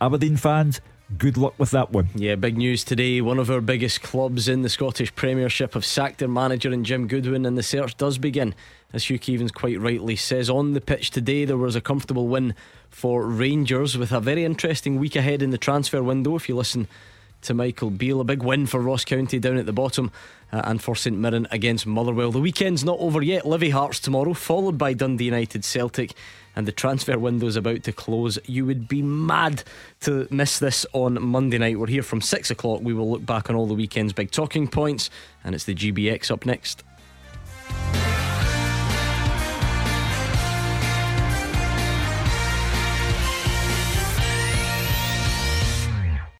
Aberdeen fans, good luck with that one. Yeah, big news today. One of our biggest clubs in the Scottish Premiership have sacked their manager in Jim Goodwin, and the search does begin. As Hugh Keevins quite rightly says, on the pitch today there was a comfortable win for Rangers with a very interesting week ahead in the transfer window. If you listen to Michael Beale, a big win for Ross County down at the bottom, uh, and for St Mirren against Motherwell. The weekend's not over yet. Livy Hearts tomorrow, followed by Dundee United Celtic. And the transfer window's about to close. You would be mad to miss this on Monday night. We're here from six o'clock. We will look back on all the weekend's big talking points, and it's the GBX up next.